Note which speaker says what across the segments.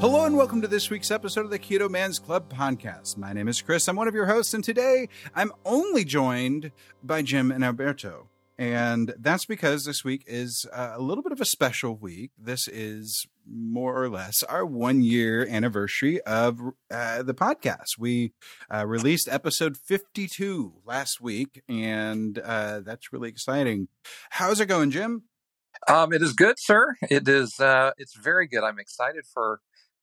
Speaker 1: Hello and welcome to this week's episode of the Keto Man's Club podcast. My name is Chris. I'm one of your hosts, and today I'm only joined by Jim and Alberto. And that's because this week is uh, a little bit of a special week. This is more or less our one year anniversary of uh, the podcast. We uh, released episode 52 last week, and uh, that's really exciting. How's it going, Jim?
Speaker 2: Um, it is good, sir. It is. Uh, it's very good. I'm excited for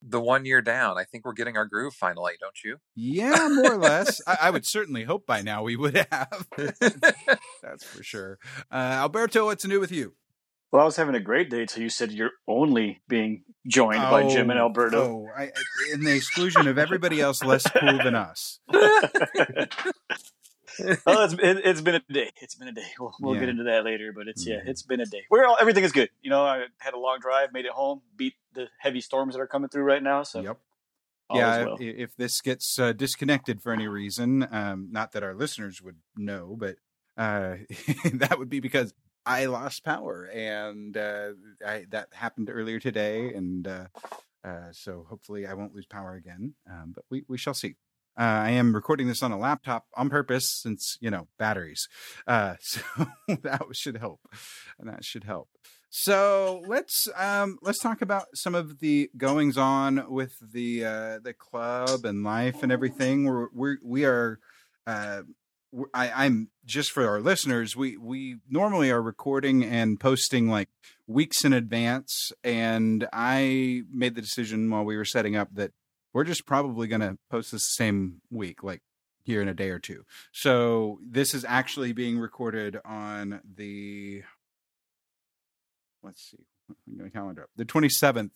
Speaker 2: the one year down. I think we're getting our groove finally, don't you?
Speaker 1: Yeah, more or less. I, I, would certainly hope by now we would have. That's for sure. Uh, Alberto, what's new with you?
Speaker 3: Well, I was having a great day till you said you're only being joined oh, by Jim and oh, Alberto.
Speaker 1: Oh, I, in the exclusion of everybody else less cool than us.
Speaker 3: well, it's it, has been a day. It's been a day. We'll, we'll yeah. get into that later, but it's yeah, mm-hmm. it's been a day. We're all everything is good. You know, I had a long drive, made it home, beat the heavy storms that are coming through right now. So
Speaker 1: yep. yeah, well. if this gets uh, disconnected for any reason, um, not that our listeners would know, but uh, that would be because I lost power, and uh, I, that happened earlier today, and uh, uh, so hopefully I won't lose power again. Um, but we we shall see. Uh, I am recording this on a laptop on purpose since you know batteries, uh, so that should help, and that should help. So let's um, let's talk about some of the goings on with the uh, the club and life and everything. We're, we're we are. Uh, I, I'm just for our listeners. We we normally are recording and posting like weeks in advance, and I made the decision while we were setting up that we're just probably going to post this same week, like here in a day or two. So this is actually being recorded on the let's see, calendar up the 27th,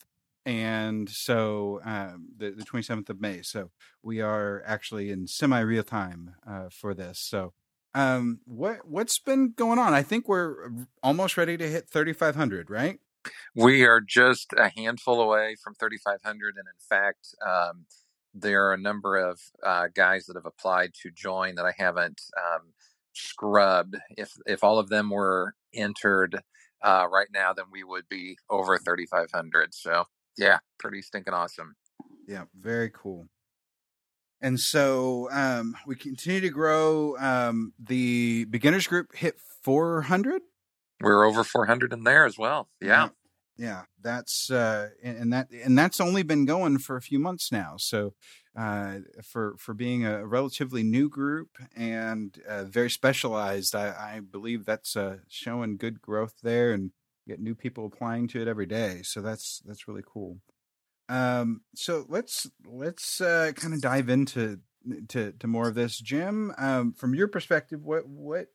Speaker 1: and so um, the the 27th of May. So we are actually in semi real time uh, for this. So um, what what's been going on? I think we're almost ready to hit 3,500, right?
Speaker 2: We are just a handful away from 3,500. And in fact, um, there are a number of uh, guys that have applied to join that I haven't um, scrubbed. If if all of them were entered uh, right now, then we would be over 3,500. So yeah, pretty stinking awesome.
Speaker 1: Yeah, very cool. And so um, we continue to grow. Um, the beginners group hit 400
Speaker 2: we're over 400 in there as well. Yeah.
Speaker 1: Yeah, that's uh, and that and that's only been going for a few months now. So, uh, for for being a relatively new group and uh, very specialized, I, I believe that's uh, showing good growth there, and get new people applying to it every day. So that's that's really cool. Um, so let's let's uh, kind of dive into to to more of this, Jim. Um, from your perspective, what what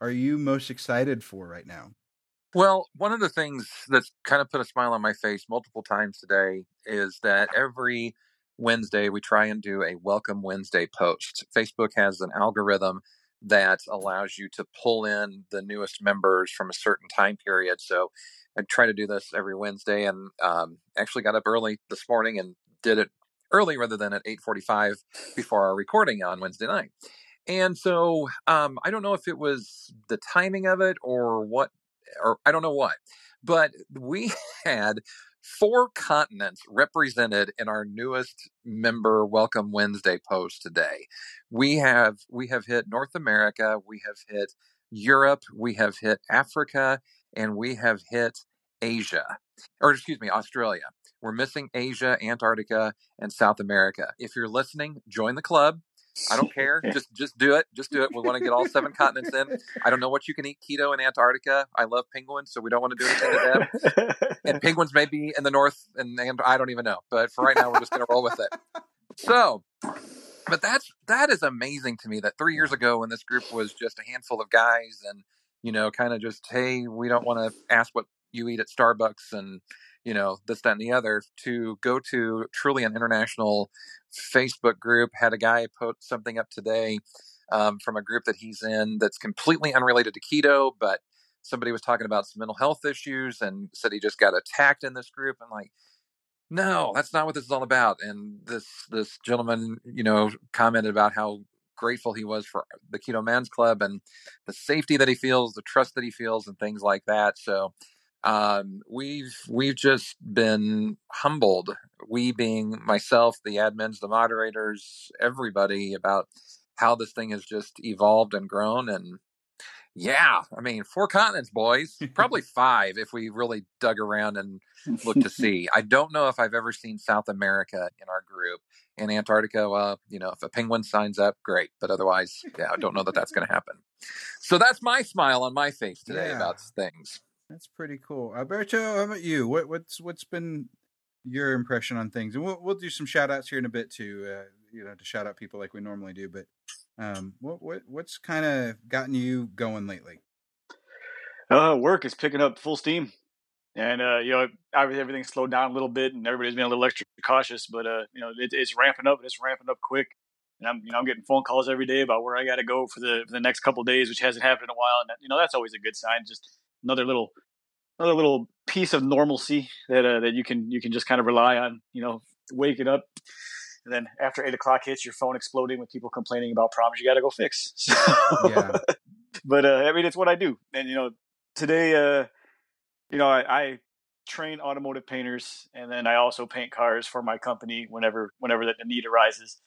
Speaker 1: are you most excited for right now?
Speaker 2: Well, one of the things that's kind of put a smile on my face multiple times today is that every Wednesday we try and do a Welcome Wednesday post. Facebook has an algorithm that allows you to pull in the newest members from a certain time period. So I try to do this every Wednesday, and um, actually got up early this morning and did it early rather than at 8:45 before our recording on Wednesday night. And so um, I don't know if it was the timing of it or what, or I don't know what, but we had four continents represented in our newest member welcome wednesday post today. We have we have hit north america we have hit europe we have hit africa and we have hit asia or excuse me australia. We're missing asia antarctica and south america. If you're listening join the club I don't care. just just do it. Just do it. We want to get all seven continents in. I don't know what you can eat keto in Antarctica. I love penguins, so we don't want to do anything to them. and penguins may be in the north, and, and I don't even know. But for right now, we're just going to roll with it. So, but that's that is amazing to me. That three years ago, when this group was just a handful of guys, and you know, kind of just hey, we don't want to ask what you eat at Starbucks, and you know, this, that, and the other, to go to truly an international Facebook group. Had a guy put something up today um, from a group that he's in that's completely unrelated to keto, but somebody was talking about some mental health issues and said he just got attacked in this group. And like, no, that's not what this is all about. And this this gentleman, you know, commented about how grateful he was for the Keto Man's Club and the safety that he feels, the trust that he feels, and things like that. So um, we've we've just been humbled. We being myself, the admins, the moderators, everybody about how this thing has just evolved and grown. And yeah, I mean, four continents, boys, probably five if we really dug around and looked to see. I don't know if I've ever seen South America in our group. In Antarctica, uh, you know, if a penguin signs up, great. But otherwise, yeah, I don't know that that's going to happen. So that's my smile on my face today yeah. about things.
Speaker 1: That's pretty cool. Alberto, how about you? What, what's what's been your impression on things? And we'll we'll do some shout outs here in a bit too, uh, you know, to shout out people like we normally do. But um, what what what's kind of gotten you going lately?
Speaker 3: Uh, work is picking up full steam, and uh, you know, obviously everything's slowed down a little bit, and everybody's been a little extra cautious. But uh, you know, it, it's ramping up, and it's ramping up quick. And I'm, you know, I'm getting phone calls every day about where I got to go for the for the next couple days, which hasn't happened in a while. And you know, that's always a good sign. Just another little another little piece of normalcy that uh, that you can you can just kind of rely on. You know, waking up and then after eight o'clock hits, your phone exploding with people complaining about problems you got to go fix. So, yeah. but uh, I mean, it's what I do, and you know, today, uh, you know, I, I, train automotive painters, and then I also paint cars for my company whenever whenever the need arises.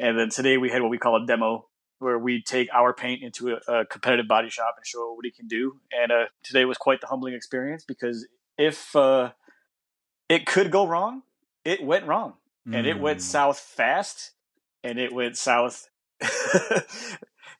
Speaker 3: And then today we had what we call a demo, where we take our paint into a, a competitive body shop and show what he can do. And uh, today was quite the humbling experience because if uh, it could go wrong, it went wrong, mm. and it went mm. south fast, and it went south.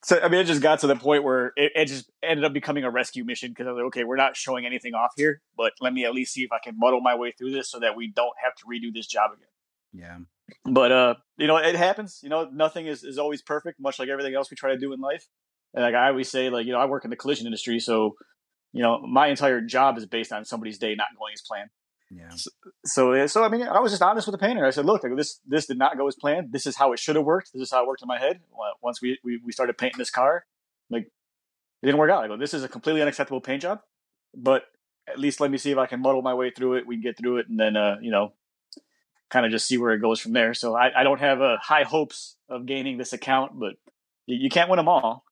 Speaker 3: so I mean, it just got to the point where it, it just ended up becoming a rescue mission because I was like, okay, we're not showing anything off here, but let me at least see if I can muddle my way through this so that we don't have to redo this job again.
Speaker 1: Yeah
Speaker 3: but uh, you know, it happens. You know, nothing is, is always perfect, much like everything else we try to do in life. And like I always say, like you know, I work in the collision industry, so you know, my entire job is based on somebody's day not going as planned.
Speaker 1: Yeah.
Speaker 3: So, so, so, I mean, I was just honest with the painter. I said, look, like, this this did not go as planned. This is how it should have worked. This is how it worked in my head. Once we we, we started painting this car, like it didn't work out. I go, this is a completely unacceptable paint job, but at least let me see if I can muddle my way through it. We can get through it, and then uh, you know, kind of just see where it goes from there. So I, I don't have uh, high hopes of gaining this account, but you, you can't win them all.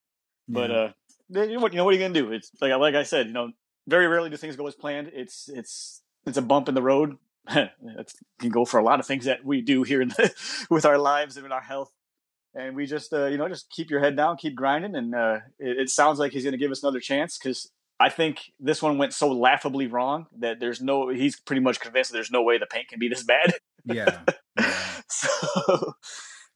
Speaker 3: Yeah. But uh, you know what you know what are you gonna do? It's like like I said, you know, very rarely do things go as planned. It's it's it's a bump in the road. it can go for a lot of things that we do here in the, with our lives and in our health. And we just, uh, you know, just keep your head down, keep grinding. And uh, it, it sounds like he's going to give us another chance because I think this one went so laughably wrong that there's no. He's pretty much convinced that there's no way the paint can be this bad.
Speaker 1: Yeah. yeah.
Speaker 3: so,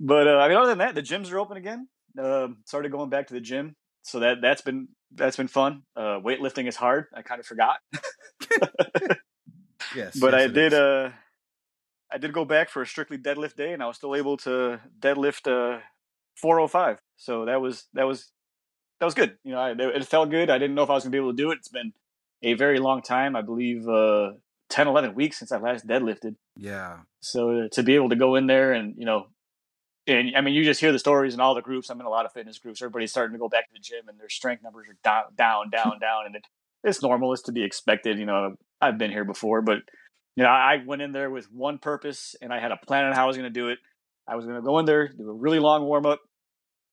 Speaker 3: but uh, I mean, other than that, the gyms are open again. Uh, started going back to the gym, so that that's been that's been fun. Uh, weightlifting is hard. I kind of forgot.
Speaker 1: yes,
Speaker 3: but
Speaker 1: yes,
Speaker 3: I did. Uh, I did go back for a strictly deadlift day, and I was still able to deadlift uh, 405. So that was that was that was good. You know, I, it felt good. I didn't know if I was gonna be able to do it. It's been a very long time. I believe uh, 10, 11 weeks since I last deadlifted.
Speaker 1: Yeah.
Speaker 3: So uh, to be able to go in there and you know, and I mean, you just hear the stories in all the groups. I'm in a lot of fitness groups. Everybody's starting to go back to the gym, and their strength numbers are down, down, down, down, and it, it's normal. It's to be expected. You know, I've been here before, but you know, I went in there with one purpose, and I had a plan on how I was going to do it. I was going to go in there, do a really long warm up,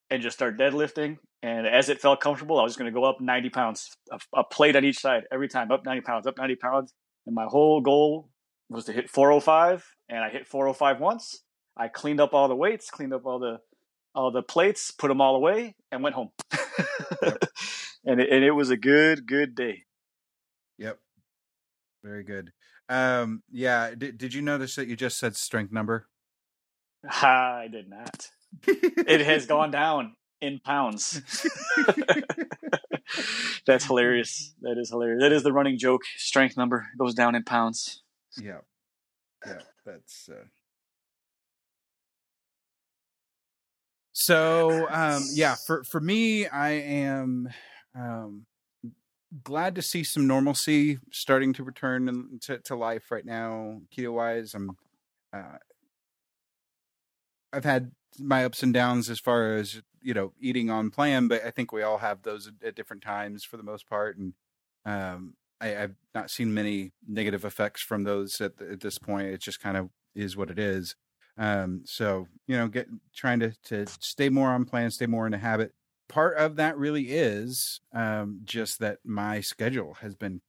Speaker 3: and just start deadlifting. And as it felt comfortable, I was going to go up 90 pounds, a, a, plate on each side every time, up 90 pounds, up 90 pounds. And my whole goal was to hit 405, and I hit 405 once. I cleaned up all the weights, cleaned up all the all the plates, put them all away, and went home. yep. and, it, and it was a good, good day.
Speaker 1: Yep. Very good. Um, yeah. Did, did you notice that you just said strength number?
Speaker 3: I did not it has gone down in pounds. That's hilarious. That is hilarious. That is the running joke. Strength number goes down in pounds.
Speaker 1: Yeah. Yeah. That's. Uh... So um, yeah, for for me, I am um, glad to see some normalcy starting to return to, to life right now, keto wise. I'm, uh, I've had my ups and downs as far as you know eating on plan, but I think we all have those at, different times for the most part, and um, I, have not seen many negative effects from those at, at, this point. It just kind of is what it is. Um, so you know, get trying to to stay more on plan, stay more in a habit. Part of that really is um, just that my schedule has been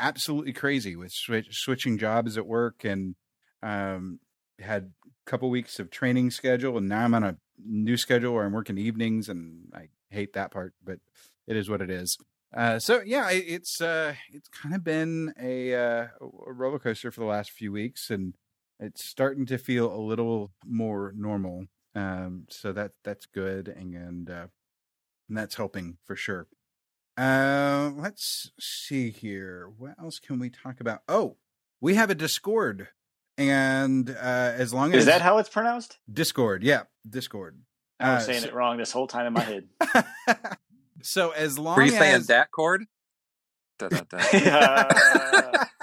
Speaker 1: absolutely crazy with switch, switching jobs at work and um, had couple weeks of training schedule, and now I'm on a new schedule where I'm working evenings, and I hate that part, but it is what it is. Uh, so yeah, it's uh, it's kind of been a, uh, a roller coaster for the last few weeks, and it's starting to feel a little more normal. Um, so that that's good, and and, uh, and that's helping for sure. Uh, let's see here. What else can we talk about? Oh, we have a Discord, and uh, as long as is
Speaker 3: that how it's pronounced?
Speaker 1: Discord, yeah, Discord.
Speaker 3: I was uh, saying so... it wrong this whole time in my head.
Speaker 1: so as long
Speaker 2: were you
Speaker 1: as...
Speaker 2: saying that chord? Da, da, da.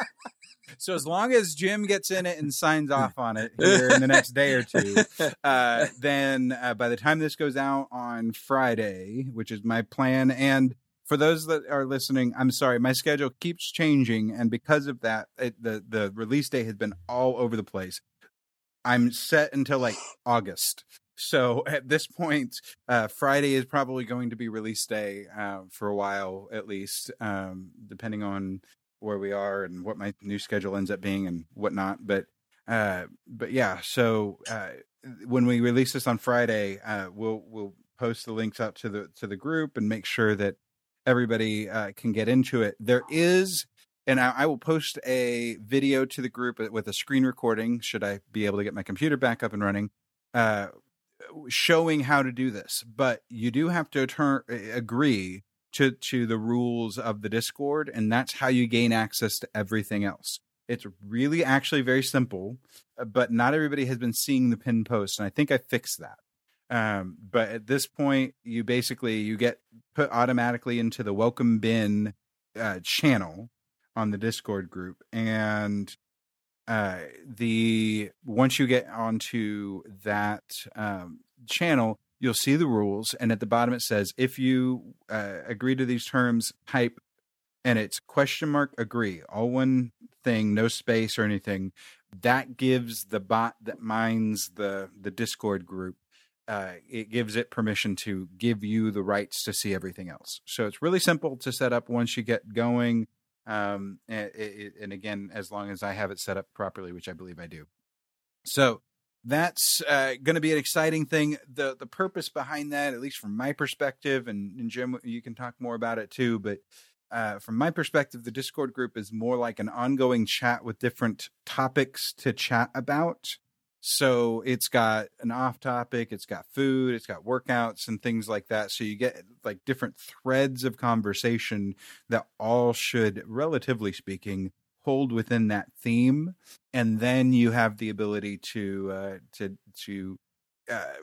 Speaker 1: So as long as Jim gets in it and signs off on it here in the next day or two, uh, then uh, by the time this goes out on Friday, which is my plan, and for those that are listening, I'm sorry, my schedule keeps changing, and because of that, it, the the release date has been all over the place. I'm set until like August. So at this point, uh, Friday is probably going to be release day uh, for a while, at least, um, depending on where we are and what my new schedule ends up being and whatnot. But uh, but yeah, so uh, when we release this on Friday, uh, we'll we'll post the links out to the to the group and make sure that everybody uh, can get into it. There is. And I, I will post a video to the group with a screen recording. Should I be able to get my computer back up and running? Uh, showing how to do this, but you do have to turn, agree to to the rules of the Discord, and that's how you gain access to everything else. It's really actually very simple, uh, but not everybody has been seeing the pin post, and I think I fixed that. Um, but at this point, you basically you get put automatically into the welcome bin uh, channel on the Discord group, and uh, the once you get onto that um, channel, you'll see the rules, and at the bottom it says if you uh, agree to these terms, type, and it's question mark agree, all one thing, no space or anything. That gives the bot that mines the the Discord group. Uh, it gives it permission to give you the rights to see everything else. So it's really simple to set up once you get going. Um, and, and again, as long as I have it set up properly, which I believe I do. So that's uh, going to be an exciting thing. The the purpose behind that, at least from my perspective, and, and Jim, you can talk more about it too. But uh, from my perspective, the Discord group is more like an ongoing chat with different topics to chat about. So it's got an off topic, it's got food, it's got workouts and things like that. So you get like different threads of conversation that all should, relatively speaking, hold within that theme, and then you have the ability to uh, to to uh,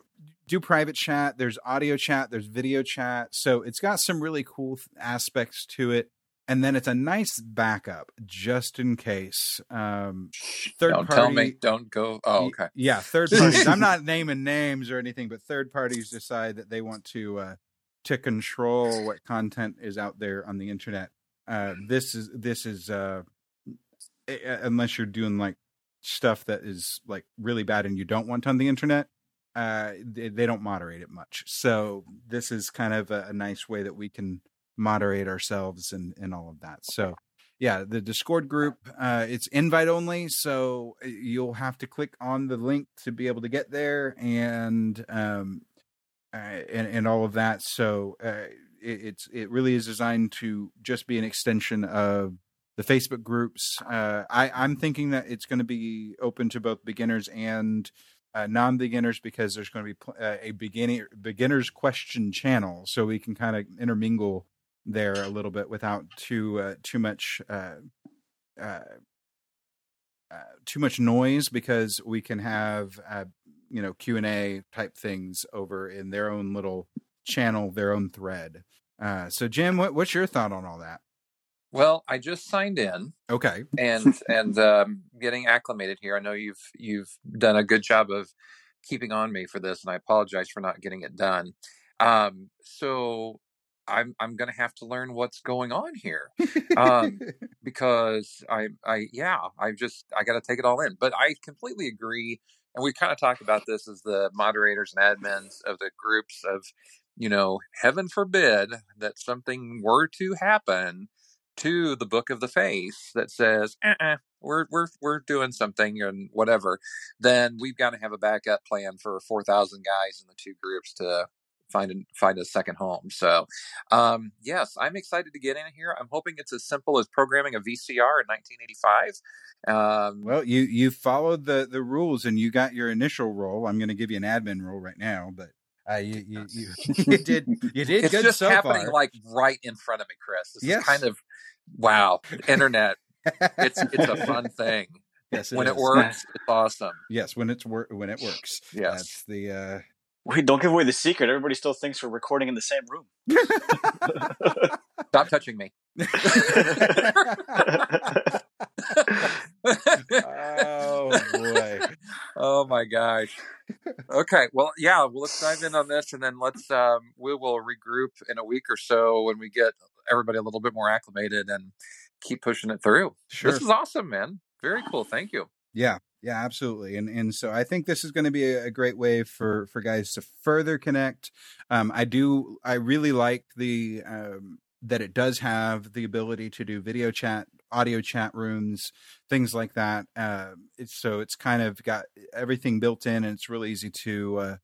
Speaker 1: do private chat. There's audio chat. There's video chat. So it's got some really cool aspects to it. And then it's a nice backup just in case. Um,
Speaker 2: third don't party, tell me. Don't go. Oh, okay.
Speaker 1: Yeah, third parties. I'm not naming names or anything, but third parties decide that they want to uh, to control what content is out there on the internet. Uh, this is this is uh, unless you're doing like stuff that is like really bad and you don't want on the internet uh they, they don't moderate it much so this is kind of a, a, nice way that we can moderate ourselves and and all of that so yeah the discord group uh it's invite only so uh, you'll have to click on the link to be able to get there and um uh, and and all of that so uh it, it's it really is designed to just be an extension of the Facebook groups. Uh, I, I'm thinking that it's going to be open to both beginners and uh, non-beginners because there's going to be uh, a beginner beginners question channel, so we can kind of intermingle there a little bit without too uh, too much uh, uh, too much noise because we can have you know Q and A type things over in their own little channel, their own thread. so, Jim, what, what's your thought on all that?
Speaker 2: Well, I just signed in.
Speaker 1: Okay.
Speaker 2: And and um, getting acclimated here. I know you've you've done a good job of keeping on me for this, and I apologize for not getting it done. Um, so I'm I'm gonna have to learn what's going on here, um, because I I yeah I just I got to take it all in. But I completely agree, and we kind of talked about this as the moderators and admins of the groups of, you know, heaven forbid that something were to happen to the book of the faith that says uh-uh, we're we're we're doing something and whatever, then we've got to have a backup plan for four thousand guys in the two groups to find a, find a second home. So, um, yes, I'm excited to get in here. I'm hoping it's as simple as programming a VCR in 1985. Um,
Speaker 1: well, you you followed the the rules and you got your initial role. I'm going to give you an admin role right now, but. Uh, you, you, you, you did you did
Speaker 2: it's
Speaker 1: good
Speaker 2: just
Speaker 1: so
Speaker 2: happening
Speaker 1: far.
Speaker 2: like right in front of me, Chris. This
Speaker 1: Yes.
Speaker 2: is kind of wow. Internet, it's it's a fun thing.
Speaker 1: yes,
Speaker 2: when it works, it's awesome.
Speaker 1: Yes, when it's wor- when it works.
Speaker 2: Yes.
Speaker 1: That's the uh
Speaker 3: Wait, don't give away the secret. Everybody still thinks we're recording in the same room.
Speaker 2: Stop touching me.
Speaker 1: oh boy.
Speaker 2: oh my gosh. Okay. Well, yeah. Well, let's dive in on this, and then let's um, we will regroup in a week or so when we get everybody a little bit more acclimated and keep pushing it through.
Speaker 1: Sure.
Speaker 2: This is awesome, man. Very cool. Thank you.
Speaker 1: Yeah, yeah, absolutely. And and so I think this is going to be a, great way for for guys to further connect. Um, I do. I really like the um, that it does have the ability to do video chat, audio chat rooms, things like that. Uh, it's so it's kind of got everything built in, and it's really easy to uh,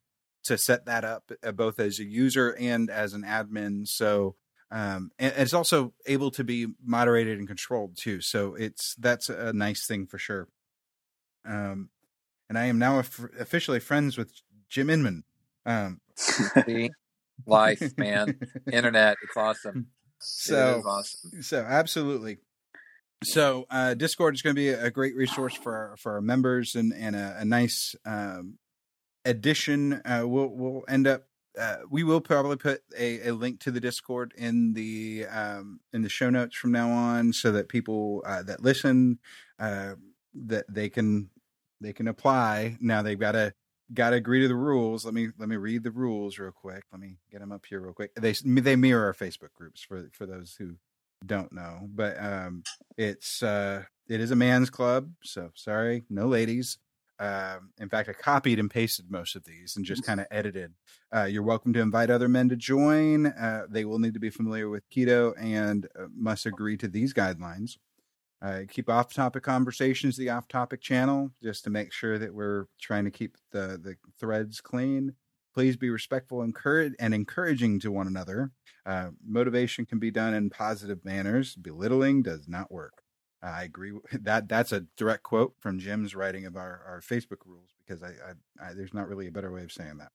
Speaker 1: to set that up uh, both as a user and as an admin. So. Um, and it's also able to be moderated and controlled too. So it's that's a nice thing for sure. Um, and I am now f- officially friends with Jim Inman. Um,
Speaker 2: See? Life, man. Internet. It's awesome.
Speaker 1: so
Speaker 2: awesome.
Speaker 1: so absolutely. So uh, Discord is going to be a great resource for our, for our members and and a, a nice um, addition. Uh, we'll we'll end up. Uh, we will probably put a, a link to the Discord in the um, in the show notes from now on, so that people uh, that listen uh, that they can they can apply. Now they've got to got to agree to the rules. Let me let me read the rules real quick. Let me get them up here real quick. They they mirror our Facebook groups for for those who don't know, but um, it's uh, it is a man's club. So sorry, no ladies. Um, in fact, I copied and pasted most of these and just kind of edited. Uh, you're welcome to invite other men to join. Uh, they will need to be familiar with keto and uh, must agree to these guidelines. Uh, keep off-topic conversations the off-topic channel just to make sure that we're trying to keep the the threads clean. Please be respectful, encourage, and encouraging to one another. Uh, motivation can be done in positive manners. Belittling does not work. I agree that. That's a direct quote from Jim's writing of our, our Facebook rules because I, I, I there's not really a better way of saying that.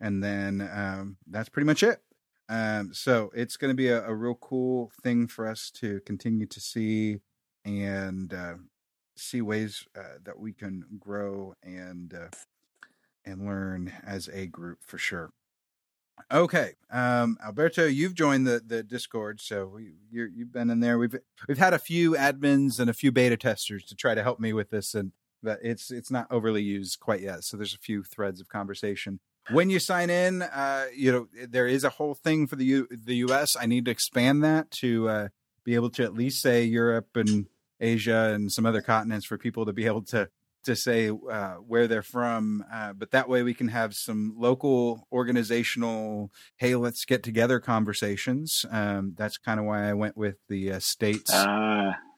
Speaker 1: And then um, that's pretty much it. Um, so it's going to be a, a, real cool thing for us to continue to see and uh, see ways uh, that we can grow and uh, and learn as a group for sure. Okay, um, Alberto, you've joined the, the Discord, so you you've been in there. We've we've had a few admins and a few beta testers to try to help me with this, and but it's it's not overly used quite yet. So there's a few threads of conversation. When you sign in, uh, you know there is a whole thing for the U, the U.S. I need to expand that to uh, be able to at least say Europe and Asia and some other continents for people to be able to to say uh, where they're from, uh, but that way we can have some local organizational, hey, let's get together conversations. Um, that's kind of why I went with the uh, states.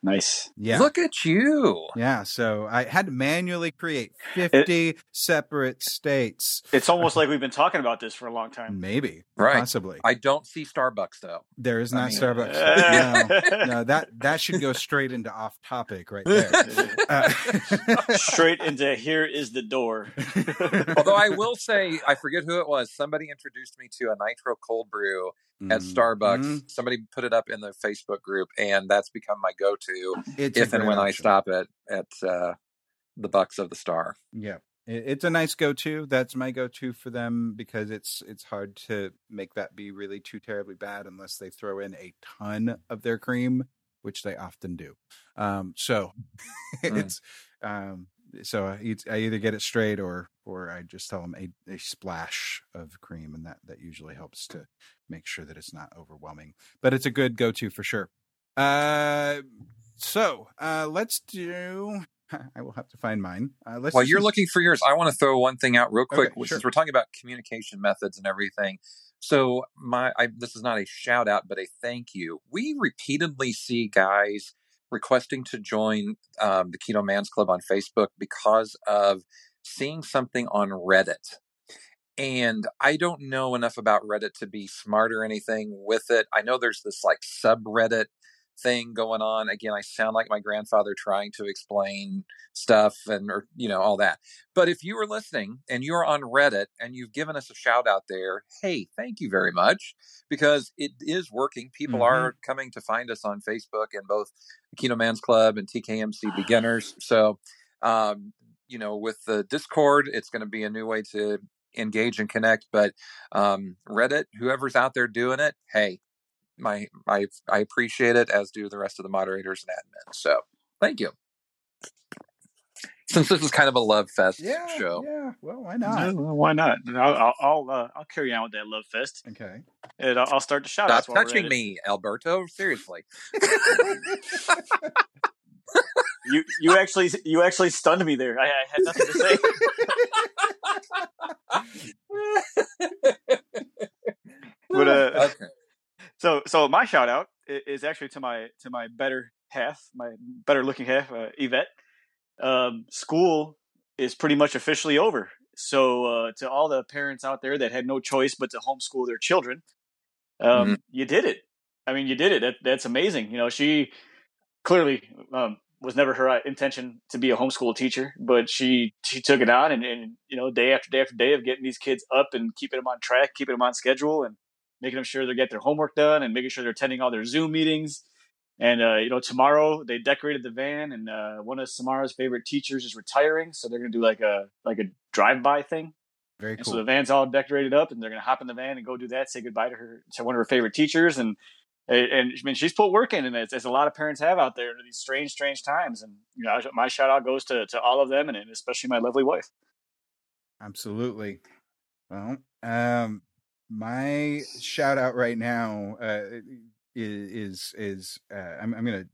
Speaker 3: Nice.
Speaker 1: Yeah.
Speaker 2: Look at you.
Speaker 1: Yeah. So I had to manually create 50 it, separate states.
Speaker 3: It's almost like we've been talking about this for a long time.
Speaker 1: Maybe.
Speaker 2: Right.
Speaker 1: Possibly.
Speaker 2: I don't see Starbucks though.
Speaker 1: There is not I mean, Starbucks. no, no, that, that should go straight into off topic right there. Uh,
Speaker 3: straight into here is the door.
Speaker 2: Although I will say, I forget who it was. Somebody introduced me to a nitro cold brew at Starbucks.
Speaker 1: Mm-hmm.
Speaker 2: Somebody put it up in the Facebook group, and that's become my go-to
Speaker 1: It's
Speaker 2: if and when I stop at at uh, the Bucks of the Star.
Speaker 1: Yeah, it's a nice go-to. That's my go-to for them because it's it's hard to make that be really too terribly bad unless they throw in a ton of their cream. which they often do. Um, so mm. it's um, so I, I, either get it straight or or I just tell them a, a splash of cream, and that that usually helps to make sure that it's not overwhelming. But it's a good go to for sure. Uh, so uh, let's do. I will have to find mine. Uh, let's
Speaker 2: While you're looking for yours, I want to throw one thing out real quick, okay, sure. since we're talking about communication methods and everything. So my I, this is not a shout out, but a thank you. We repeatedly see guys requesting to join um, the Keto Man's Club on Facebook because of seeing something on Reddit. And I don't know enough about Reddit to be smart or anything with it. I know there's this like subreddit thing going on. Again, I sound like my grandfather trying to explain stuff and or you know all that. But if you are listening and you're on Reddit and you've given us a shout out there, hey, thank you very much because it is working. People mm-hmm. are coming to find us on Facebook and both the Keto Man's Club and TKMC Beginners. So, um, you know, with the Discord, it's going to be a new way to engage and connect. But um, Reddit, whoever's out there doing it, hey, my I I appreciate it, as do the rest of the moderators and admins. So thank you. Since this is kind of a love fest
Speaker 1: yeah,
Speaker 2: show,
Speaker 1: yeah. Well, why not?
Speaker 3: why not? I'll I'll I'll, uh, I'll, carry on with that love fest.
Speaker 1: Okay,
Speaker 3: and I'll, I'll start the shout.
Speaker 2: Stop touching me, Alberto. Seriously.
Speaker 3: you you actually you actually stunned me there. I, I had nothing to say. but uh, okay. So, so my shout out is actually to my to my better half, my better looking half, uh, Yvette. Um, school is pretty much officially over. So, uh, to all the parents out there that had no choice but to homeschool their children, um, mm-hmm. you did it. I mean, you did it. That, that's amazing. You know, she clearly um, was never her uh, intention to be a homeschool teacher, but she she took it on, and, and you know, day after day after day of getting these kids up and keeping them on track, keeping them on schedule, and making them sure they get their homework done and making sure they're attending all their Zoom meetings. And uh, you know, tomorrow they decorated the van, and uh, one of Samara's favorite teachers is retiring, so they're gonna do like a like a drive by thing.
Speaker 1: Very cool.
Speaker 3: so the van's all decorated up, and they're gonna hop in the van and go do that, say goodbye to her to one of her favorite teachers, and and I mean she's put work in, and as, it's a lot of parents have out there in these strange, strange times. And you know, my shout out goes to to all of them, and especially my lovely wife.
Speaker 1: Absolutely. Well, um, my shout out right now uh, is is uh, I'm, I'm gonna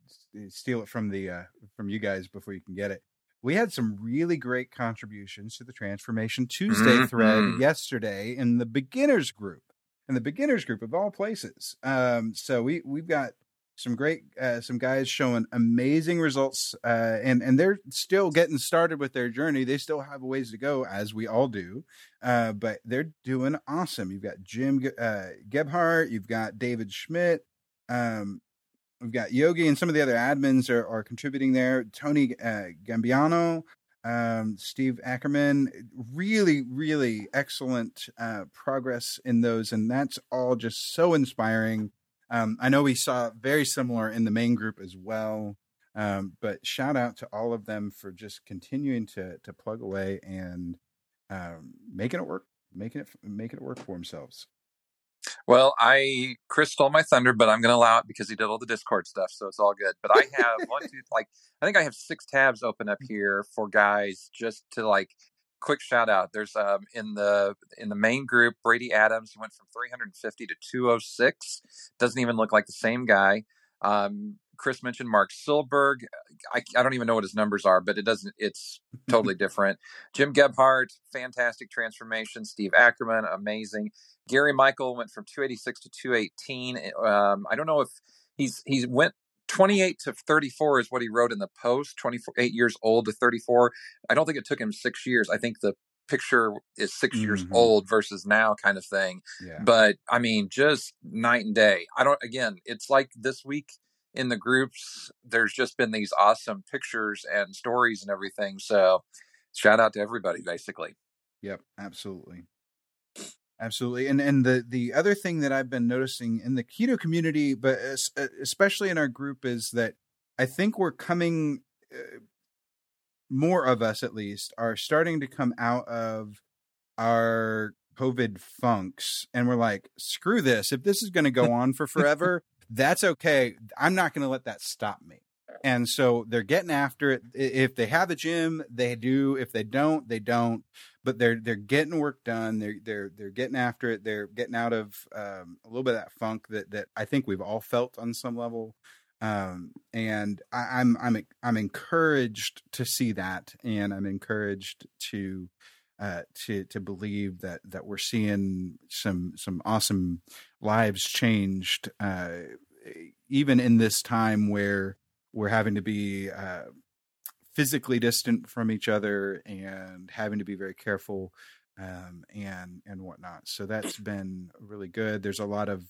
Speaker 1: steal it from the uh, from you guys before you can get it. We had some really great contributions to the Transformation Tuesday mm-hmm. thread yesterday in the beginners group, in the beginners group of all places. Um, so we we've got some great uh, some guys showing amazing results uh, and and they're still getting started with their journey. They still have a ways to go as we all do uh, but they're doing awesome. You've got jim uh, gebhardt you've got david schmidt um, we've got yogi and some of the other admins are, are contributing there. Tony uh, gambiano um, steve ackerman really really excellent uh, progress in those and that's all just so inspiring um, I know we saw very similar in the main group as well. Um, but shout out to all of them for just continuing to to plug away and um, making it work, making it making it work for themselves.
Speaker 2: Well, I Chris stole my thunder, but I'm going to allow it because he did all the Discord stuff, so it's all good. But I have one, two, like I think I have six tabs open up here for guys just to like quick shout out. There's um, in the in the main group Brady Adams. He went from 350 to 206. Doesn't even look like the same guy. Um, Chris mentioned Mark Silberg. I, I, don't even know what his numbers are, but it doesn't. It's totally different. Jim Gebhardt, fantastic transformation. Steve Ackerman, amazing. Gary Michael went from 286 to 218. Um, I don't know if he's he went 28 to 34 is what he wrote in the post 28 years old to 34 i don't think it took him six years. I think the picture is 6 mm-hmm. years old versus now kind of thing. Yeah. but i mean just night and day. I don't again it's like this week in the groups there's just been these awesome pictures and stories and everything. So shout out to everybody basically.
Speaker 1: Yep absolutely Absolutely. And and the the other thing that I've been noticing in the keto community, but especially in our group, is that I think we're coming. Uh, more of us, at least, are starting to come out of our COVID funks, and we're like, screw this. If this is going to go on for forever, that's okay. I'm not going to let that stop me. And so they're getting after it. If they have a gym, they do. If they don't, they don't. But they're they're getting work done. They're they're they're getting after it. They're getting out of um, a little bit of that funk that that I think we've all felt on some level. Um, and I, I'm I'm I'm encouraged to see that, and I'm encouraged to uh, to to believe that that we're seeing some some awesome lives changed, uh, even in this time where we're having to be uh, physically distant from each other and having to be very careful um, and and whatnot. So that's been really good. There's a lot of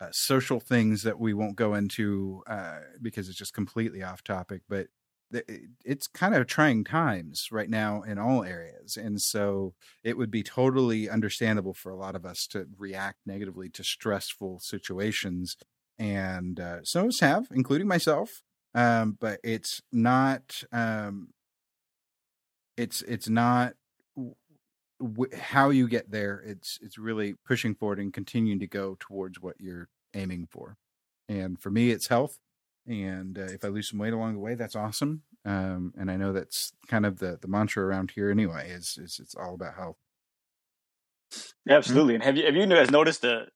Speaker 1: uh, social things that we won't go into uh, because it's just completely off topic, but it's kind of trying times right now in all areas and so it would be totally understandable for a lot of us to react negatively to stressful situations and uh, some of us have including myself um, but it's not um, it's it's not w- how you get there it's it's really pushing forward and continuing to go towards what you're aiming for and for me it's health and uh, if I lose some weight along the way, that's awesome. Um, and I know that's kind of the the mantra around here anyway. Is is it's all about health.
Speaker 3: Absolutely. Mm-hmm. And have you have you guys noticed the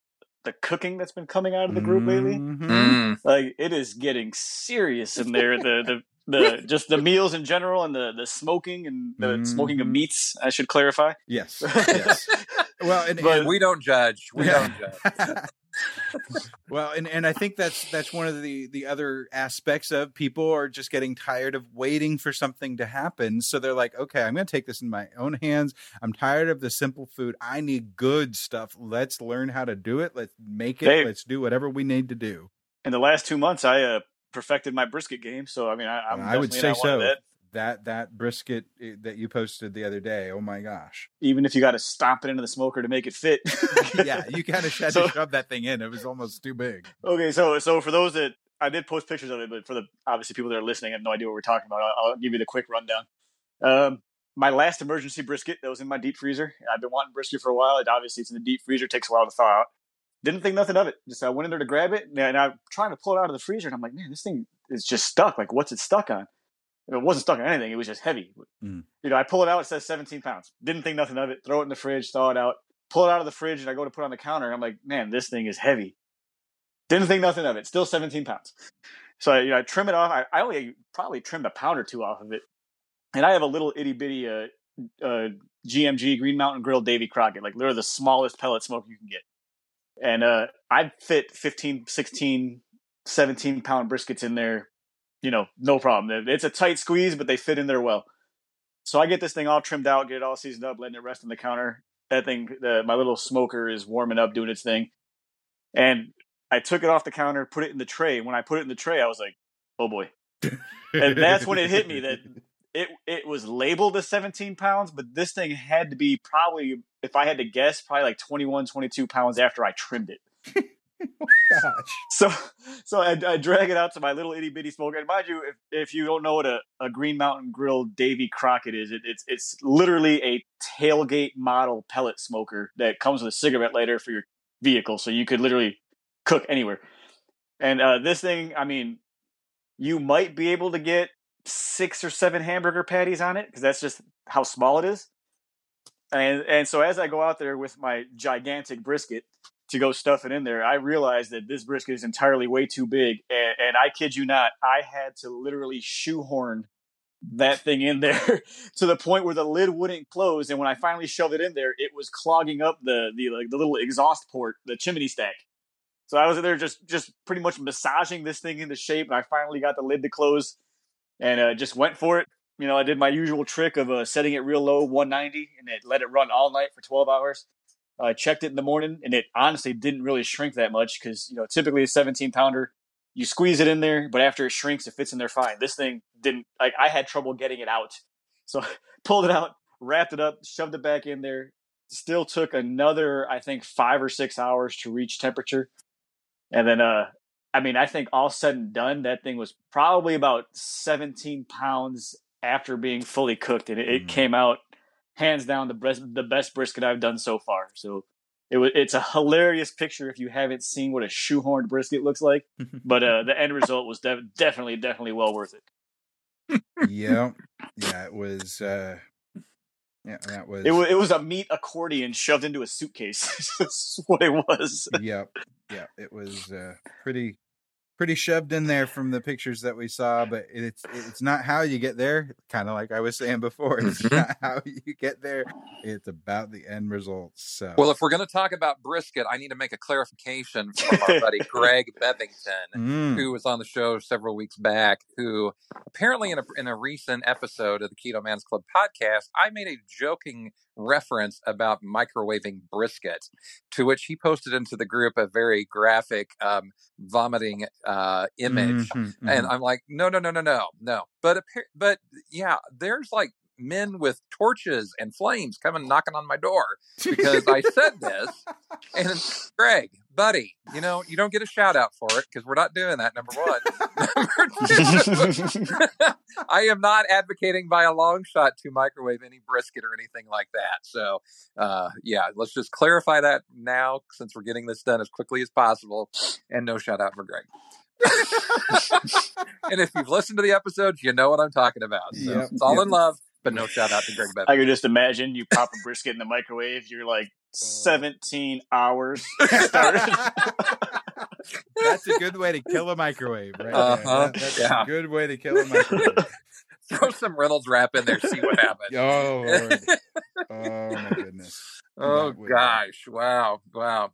Speaker 3: the cooking that's been coming out of the group lately? Mm-hmm. Mm. Like it is getting serious in there. the the the just the meals in general and the the smoking and the mm-hmm. smoking of meats. I should clarify.
Speaker 1: Yes. Yes.
Speaker 2: well, and, but, and, we don't judge. We don't judge.
Speaker 1: Well, and, and I think that's that's one of the the other aspects of people are just getting tired of waiting for something to happen. So they're like, okay, I'm going to take this in my own hands. I'm tired of the simple food. I need good stuff. Let's learn how to do it. Let's make it. Let's do whatever we need to do.
Speaker 3: In the last two months, I uh, perfected my brisket game. So I mean, I, am I
Speaker 1: would say so that that brisket eh, that you posted the other day. Oh my gosh!
Speaker 3: Even if you got to stomp it into the smoker to make it fit.
Speaker 1: yeah, you kind of had so, to shove that thing in. It was almost too big.
Speaker 3: Okay, so so for those that I did post pictures of it, but for the obviously people that are listening, have no idea what we're talking about. I'll, I'll give you the quick rundown. Um, my last emergency brisket that was in my deep freezer. I've been wanting brisket for a while. It obviously it's in the deep freezer. takes a while to thaw out. Didn't think nothing of it. Just I went in there to grab it, and I'm trying to pull it out of the freezer, and I'm like, man, this thing is just stuck. Like, what's it stuck on? It wasn't stuck in anything. It was just heavy. Mm. You know, I pull it out. It says 17 pounds. Didn't think nothing of it. Throw it in the fridge. Thaw it out. Pull it out of the fridge, and I go to put it on the counter. and I'm like, man, this thing is heavy. Didn't think nothing of it. Still 17 pounds. So I, you know, I trim it off. I, I, only probably trimmed a pound or two off of it, and I have a little itty bitty uh, uh, GMG Green Mountain Grill Davy Crockett, like literally the smallest pellet smoke you can get. And uh, I fit 15, 16, 17 pound briskets in there you know, no problem. It's a tight squeeze, but they fit in there well. So I get this thing all trimmed out, get it all seasoned up, letting it rest on the counter. That thing, the, my little smoker is warming up, doing its thing. And I took it off the counter, put it in the tray. When I put it in the tray, I was like, "Oh boy!" and that's when it hit me that it it was labeled as 17 pounds, but this thing had to be probably, if I had to guess, probably like 21, 22 pounds after I trimmed it. gosh. So, so I, I, drag it out to my little itty bitty smoker. And mind you, if, if you don't know what a, a Green Mountain Grill Davy Crockett is, it, it's it's literally a tailgate model pellet smoker that comes with a cigarette lighter for your vehicle, so you could literally cook anywhere. And uh, this thing, I mean, you might be able to get six or seven hamburger patties on it because that's just how small it is. And and so as I go out there with my gigantic brisket, to go stuff it in there, I realized that this brisket is entirely way too big. And, and I kid you not, I had to literally shoehorn that thing in there to the point where the lid wouldn't close. And when I finally shoved it in there, it was clogging up the the like the little exhaust port, the chimney stack. So I was there just just pretty much massaging this thing into shape, and I finally got the lid to close, and uh, just went for it. You know, I did my usual trick of uh, setting it real low, 190, and it let it run all night for 12 hours. I checked it in the morning, and it honestly didn't really shrink that much because you know typically a 17 pounder, you squeeze it in there, but after it shrinks, it fits in there fine. This thing didn't. Like I had trouble getting it out, so pulled it out, wrapped it up, shoved it back in there. Still took another, I think, five or six hours to reach temperature, and then uh, I mean, I think all said and done, that thing was probably about 17 pounds after being fully cooked, and it, mm-hmm. it came out hands down the best the best brisket I've done so far. So it was it's a hilarious picture if you haven't seen what a shoehorned brisket looks like. but uh, the end result was def- definitely definitely well worth it.
Speaker 1: yeah, yeah, it was. Uh, yeah, that was.
Speaker 3: It was it was a meat accordion shoved into a suitcase. That's what it was.
Speaker 1: Yep, yeah, it was uh, pretty pretty shoved in there from the pictures that we saw, but it's it's not how you get there. Kind of like I was saying before, it's mm-hmm. not how you get there. It's about the end results. So.
Speaker 2: Well, if we're going to talk about brisket, I need to make a clarification from our buddy Greg Bevington, mm. who was on the show several weeks back. Who apparently in a in a recent episode of the Keto Men's Club podcast, I made a joking reference about microwaving brisket, to which he posted into the group a very graphic um, vomiting uh, image, mm-hmm, mm-hmm. and I'm like, no, no, no, no, no, no. But but yeah, there's like men with torches and flames coming knocking on my door because I said this. And Greg, buddy, you know, you don't get a shout out for it because we're not doing that. Number one. number two, I am not advocating by a long shot to microwave any brisket or anything like that. So, uh, yeah, let's just clarify that now since we're getting this done as quickly as possible. And no shout out for Greg. and if you've listened to the episodes, you know what I'm talking about. So yep, it's all yep. in love but no shout out to Greg Bevan.
Speaker 3: I could just imagine you pop a brisket in the microwave. You're like 17 hours
Speaker 1: that's a good way to kill a microwave, right? Uh-huh. That's yeah. a good way to kill a microwave.
Speaker 2: Throw some Reynolds wrap in there, see what happens.
Speaker 1: oh, Lord. oh my goodness.
Speaker 2: Oh gosh! Wow! Wow!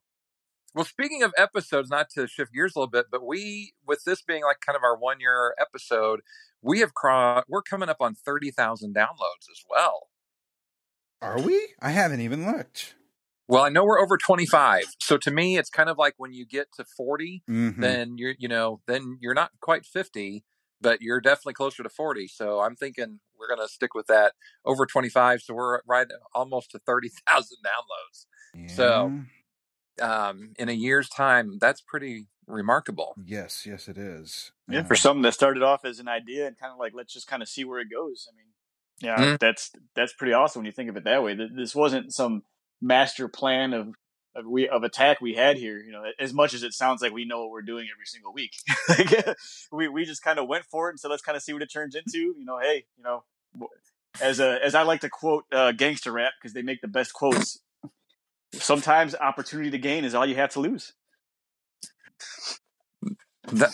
Speaker 2: Well, speaking of episodes, not to shift gears a little bit, but we, with this being like kind of our one year episode, we have crossed, we're coming up on 30,000 downloads as well.
Speaker 1: Are we? I haven't even looked.
Speaker 2: Well, I know we're over 25. So to me, it's kind of like when you get to 40, mm-hmm. then you're, you know, then you're not quite 50, but you're definitely closer to 40. So I'm thinking we're going to stick with that over 25. So we're right almost to 30,000 downloads. Yeah. So um, in a year's time, that's pretty remarkable.
Speaker 1: Yes, yes, it is.
Speaker 3: Yeah, uh, for something that started off as an idea and kind of like let's just kind of see where it goes. I mean, yeah, mm-hmm. that's that's pretty awesome when you think of it that way. This wasn't some master plan of of we of attack we had here. You know, as much as it sounds like we know what we're doing every single week, we we just kind of went for it and so let's kind of see what it turns into. You know, hey, you know, as a as I like to quote uh, gangster rap because they make the best quotes. Sometimes opportunity to gain is all you have to lose.
Speaker 2: That,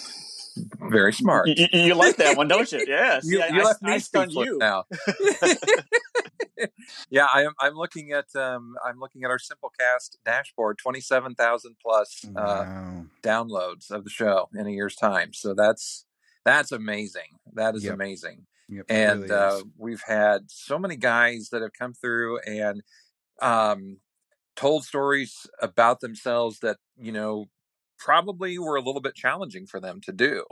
Speaker 2: very smart.
Speaker 3: You, you, like that one, don't you? Yeah. See, you, I, left I, me I stunned you
Speaker 2: now. yeah, I am. I'm looking at. Um, I'm looking at our Simplecast dashboard. Twenty-seven thousand plus uh, wow. downloads of the show in a year's time. So that's that's amazing. That is yep. amazing. Yep, and really uh, we've had so many guys that have come through and um, told stories about themselves that you know probably were a little bit challenging for them to do.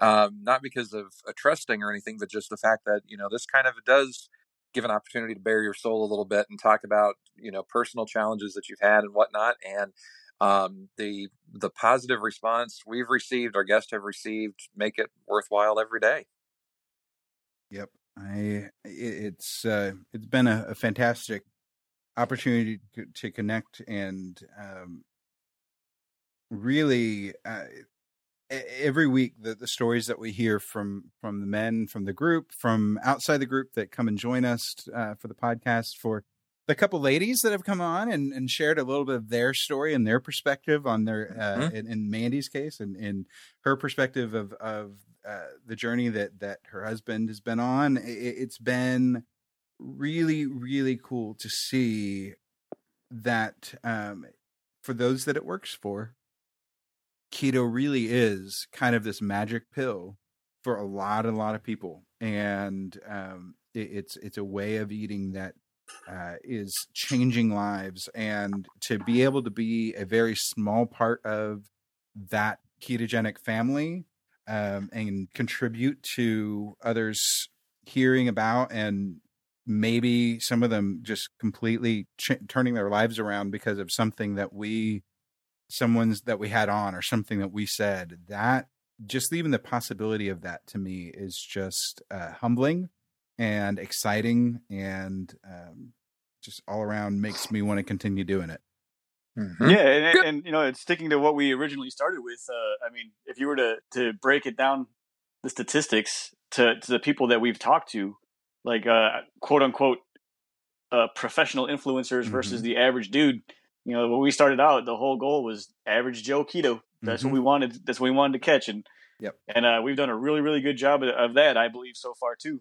Speaker 2: Um, not because of a trusting or anything, but just the fact that, you know, this kind of does give an opportunity to bare your soul a little bit and talk about, you know, personal challenges that you've had and whatnot. And um, the the positive response we've received, our guests have received, make it worthwhile every day.
Speaker 1: Yep, I it's uh, it's been a, a fantastic opportunity to, to connect and um, really uh, every week the, the stories that we hear from from the men from the group from outside the group that come and join us uh, for the podcast for the couple ladies that have come on and, and shared a little bit of their story and their perspective on their uh, mm-hmm. in, in, Mandy's case and in her perspective of of uh, the journey that that her husband has been on. It, it's been really really cool to see that um, for those that it works for, keto really is kind of this magic pill for a lot, a lot of people, and um, it, it's it's a way of eating that uh, is changing lives, and to be able to be a very small part of that ketogenic family um, and contribute to others hearing about and maybe some of them just completely ch- turning their lives around because of something that we someone's that we had on or something that we said that just even the possibility of that to me is just uh, humbling and exciting and um, just all around makes me want to continue doing it
Speaker 3: Mm-hmm. Yeah, and, and, you know, it's sticking to what we originally started with. Uh, I mean, if you were to to break it down, the statistics to to the people that we've talked to, like uh, quote unquote, uh, professional influencers mm-hmm. versus the average dude. You know, when we started out, the whole goal was average Joe keto. That's mm-hmm. what we wanted. That's what we wanted to catch, and
Speaker 1: yep.
Speaker 3: And uh, we've done a really, really good job of, of that, I believe, so far too.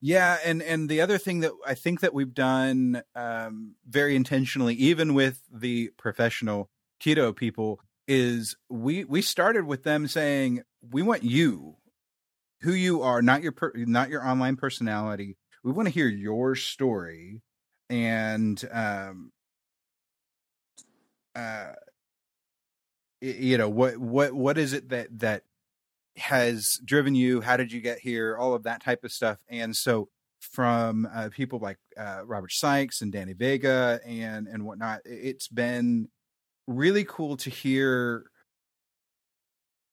Speaker 1: Yeah, and and the other thing that I think that we've done um, very intentionally, even with the professional keto people, is we we started with them saying we want you, who you are, not your per, not your online personality. We want to hear your story, and um, uh, you know what what what is it that that has driven you? How did you get here? All of that type of stuff. And so from uh, people like uh, robert sikes and danny vega and and whatnot it's been really cool to hear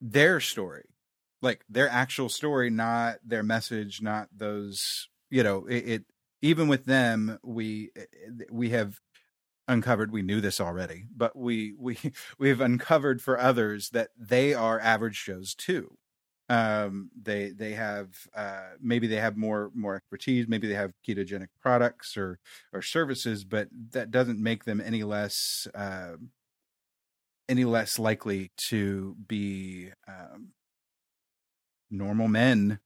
Speaker 1: their story like their actual story not their message not those you know it, it even with them we we have uncovered we knew this already but we we we've uncovered for others that they are average shows too. Um, they they have uh, maybe they have more more expertise maybe they have ketogenic products or or services but that doesn't make them any less uh, any less likely to be um, normal men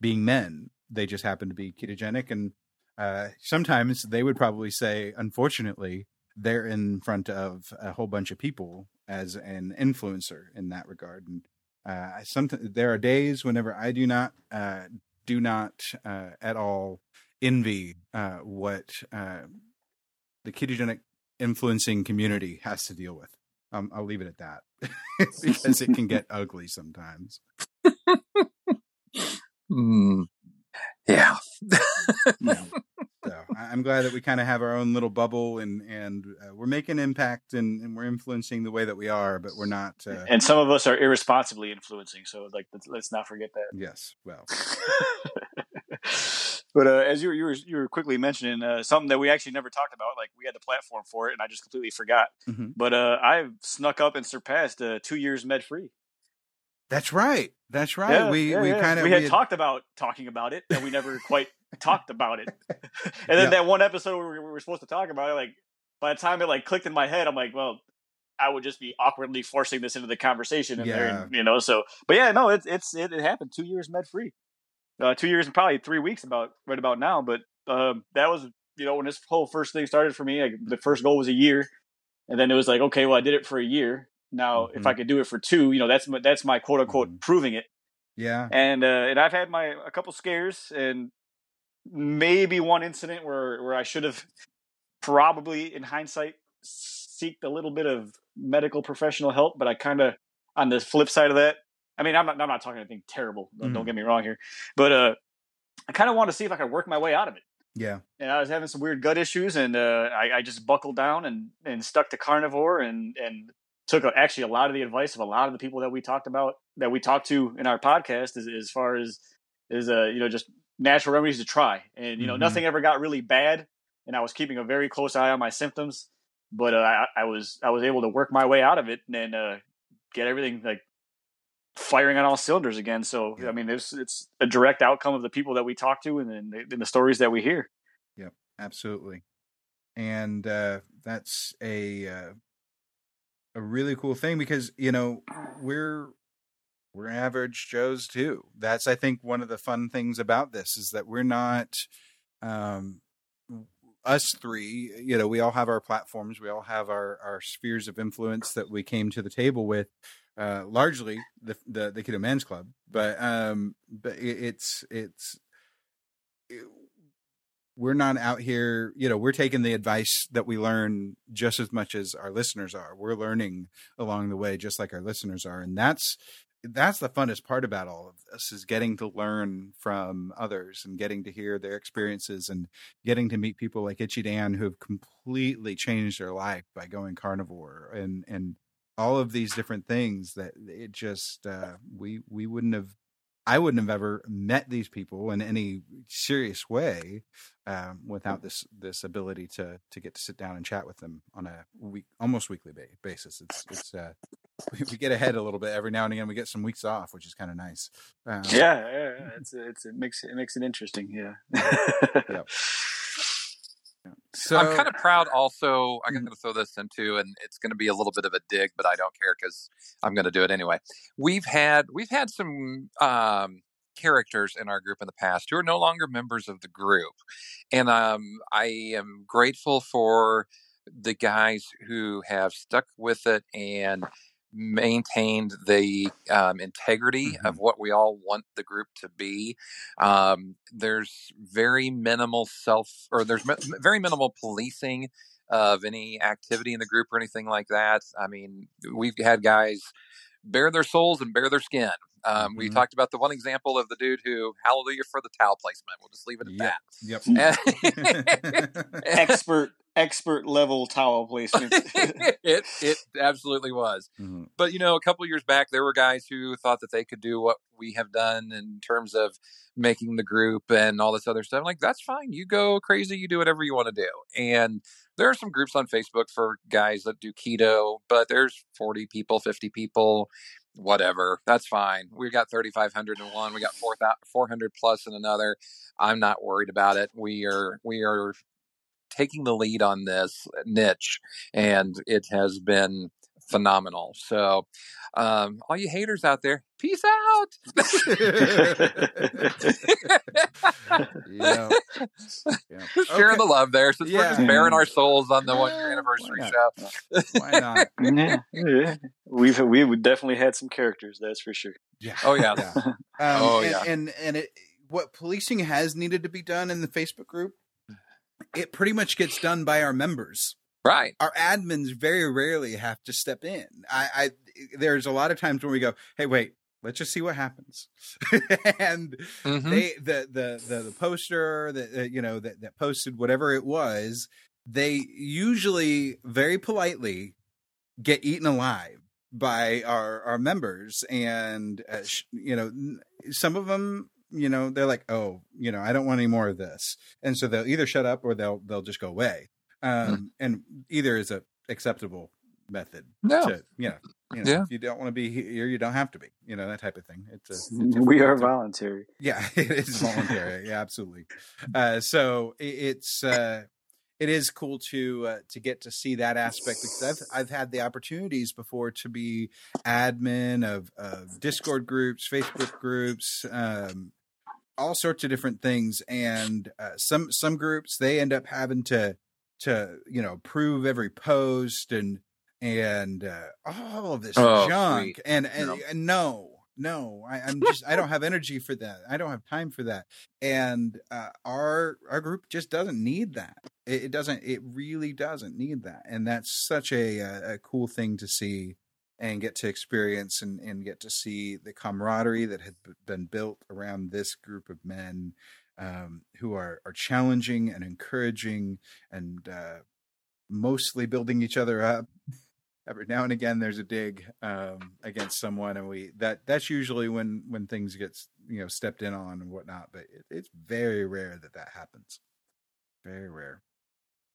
Speaker 1: being men they just happen to be ketogenic and uh, sometimes they would probably say unfortunately they're in front of a whole bunch of people as an influencer in that regard and uh, sometimes there are days whenever I do not uh, do not uh, at all envy uh, what uh, the ketogenic influencing community has to deal with. Um, I'll leave it at that because it can get ugly sometimes.
Speaker 2: Mm. Yeah.
Speaker 1: so I'm glad that we kind of have our own little bubble and and uh, we're making impact and, and, we're influencing the way that we are, but we're not. Uh...
Speaker 3: And some of us are irresponsibly influencing. So like, let's, let's not forget that.
Speaker 1: Yes. Well.
Speaker 3: but uh, as you were, you were you were quickly mentioning uh, something that we actually never talked about, like we had the platform for it, and I just completely forgot. Mm-hmm. But uh, I've snuck up and surpassed uh, two years med free.
Speaker 1: That's right. That's right.
Speaker 3: Yeah,
Speaker 1: we
Speaker 3: yeah,
Speaker 1: we
Speaker 3: yeah.
Speaker 1: kind of
Speaker 3: we had, had, talked about talking about it, and we never quite talked about it. and then that one episode where we were supposed to talk about it, like by the time it like clicked in my head, I'm like, well, I would just be awkwardly forcing this into the conversation in there, and, you know. So, but yeah, no, it's it's it, it happened. Two years med free, uh, two years and probably three weeks about right about now. But um, that was you know when this whole first thing started for me, like, the first goal was a year, and then it was like, okay, well, I did it for a year. Now, mm-hmm. if I could do it for two, you know, that's my, that's my quote unquote mm-hmm. proving it.
Speaker 1: Yeah.
Speaker 3: And uh, and I've had my a couple scares and maybe one incident where where I should have probably in hindsight seeked a little bit of medical professional help, but I kind of on the flip side of that, I mean, I'm not I'm not talking anything terrible. Mm-hmm. Don't get me wrong here, but uh, I kind of want to see if I could work my way out of it.
Speaker 1: Yeah.
Speaker 3: And I was having some weird gut issues, and uh, I, I, just buckled down and and stuck to carnivore and and took a, actually a lot of the advice of a lot of the people that we talked about that we talked to in our podcast as, as far as is uh you know just natural remedies to try and you know mm-hmm. nothing ever got really bad and i was keeping a very close eye on my symptoms but uh, I, I, was i was able to work my way out of it and uh, get everything like firing on all cylinders again so yeah. i mean it's it's a direct outcome of the people that we talk to and, and, the, and the stories that we hear
Speaker 1: yep absolutely and uh, that's a uh, a really cool thing because you know we're we're average joes too. That's i think one of the fun things about this is that we're not um us three you know we all have our platforms we all have our our spheres of influence that we came to the table with uh largely the the, the keto men's club. But um but it, it's it's it, we're not out here, you know, we're taking the advice that we learn just as much as our listeners are. We're learning along the way just like our listeners are. And that's that's the funnest part about all of this is getting to learn from others and getting to hear their experiences and getting to meet people like Itchy Dan who have completely changed their life by going carnivore and and all of these different things that it just uh, we we wouldn't have I wouldn't have ever met these people in any serious way um, without this this ability to to get to sit down and chat with them on a week almost weekly basis. It's it's uh, we get ahead a little bit every now and again. We get some weeks off, which is kind of nice.
Speaker 3: Um, yeah, yeah, it's it's it makes it makes it interesting. Yeah. yep.
Speaker 2: So I'm kind of proud. Also, I'm going to throw this into, and it's going to be a little bit of a dig, but I don't care because I'm going to do it anyway. We've had we've had some um, characters in our group in the past who are no longer members of the group, and um, I am grateful for the guys who have stuck with it and maintained the um, integrity mm-hmm. of what we all want the group to be. Um, there's very minimal self, or there's very minimal policing of any activity in the group or anything like that. I mean, we've had guys bare their souls and bare their skin. Um, mm-hmm. We talked about the one example of the dude who, hallelujah for the towel placement. We'll just leave it
Speaker 3: at yep. that. Yep. expert expert level towel placement.
Speaker 2: it it absolutely was. Mm-hmm. But you know, a couple years back, there were guys who thought that they could do what we have done in terms of making the group and all this other stuff. I'm like, that's fine. You go crazy. You do whatever you want to do. And there are some groups on Facebook for guys that do keto, but there's 40 people, 50 people, whatever. That's fine. We've got 3,500 in one. We got 4, 400 plus in another. I'm not worried about it. We are we are taking the lead on this niche, and it has been phenomenal. So, um, all you haters out there, peace out. yeah. yeah. Just sharing okay. the love there since yeah. we're just bearing our souls on the yeah. one year anniversary Why show.
Speaker 3: Why not? yeah. We've we've definitely had some characters, that's for sure.
Speaker 2: Yeah. Oh yeah.
Speaker 1: yeah. Um, oh and, yeah. And and it, what policing has needed to be done in the Facebook group it pretty much gets done by our members.
Speaker 2: Right.
Speaker 1: Our admins very rarely have to step in. I, I there's a lot of times when we go, hey, wait, let's just see what happens. and mm-hmm. they the, the the the poster that uh, you know that that posted whatever it was, they usually very politely get eaten alive by our our members and uh, you know some of them you know, they're like, oh, you know, I don't want any more of this, and so they'll either shut up or they'll they'll just go away. Hmm. Um. And either is a acceptable method.
Speaker 2: No, to,
Speaker 1: you know, you know, yeah. if you don't want to be here, you don't have to be. You know that type of thing. It's a, it's
Speaker 3: we are voluntary.
Speaker 1: Yeah, it is voluntary. yeah, absolutely. Uh, so it, it's uh, it is cool to uh, to get to see that aspect because I've I've had the opportunities before to be admin of, of Discord groups, Facebook groups, um, all sorts of different things, and uh, some some groups they end up having to to you know prove every post and and uh, all of this oh, junk. and and, no. and no no I, am just i don't have energy for that. I don't have time for that. And uh, our our group just doesn't need that. It, it, doesn't it really doesn't need that. And that's such a, a, a cool thing to see and get to experience and, and get to see the camaraderie that had been built around this group of men um, who are are challenging and encouraging and uh, mostly building each other up. Every now and again there's a dig um, against someone and we that that's usually when when things get you know stepped in on and whatnot but it, it's very rare that that happens. Very rare.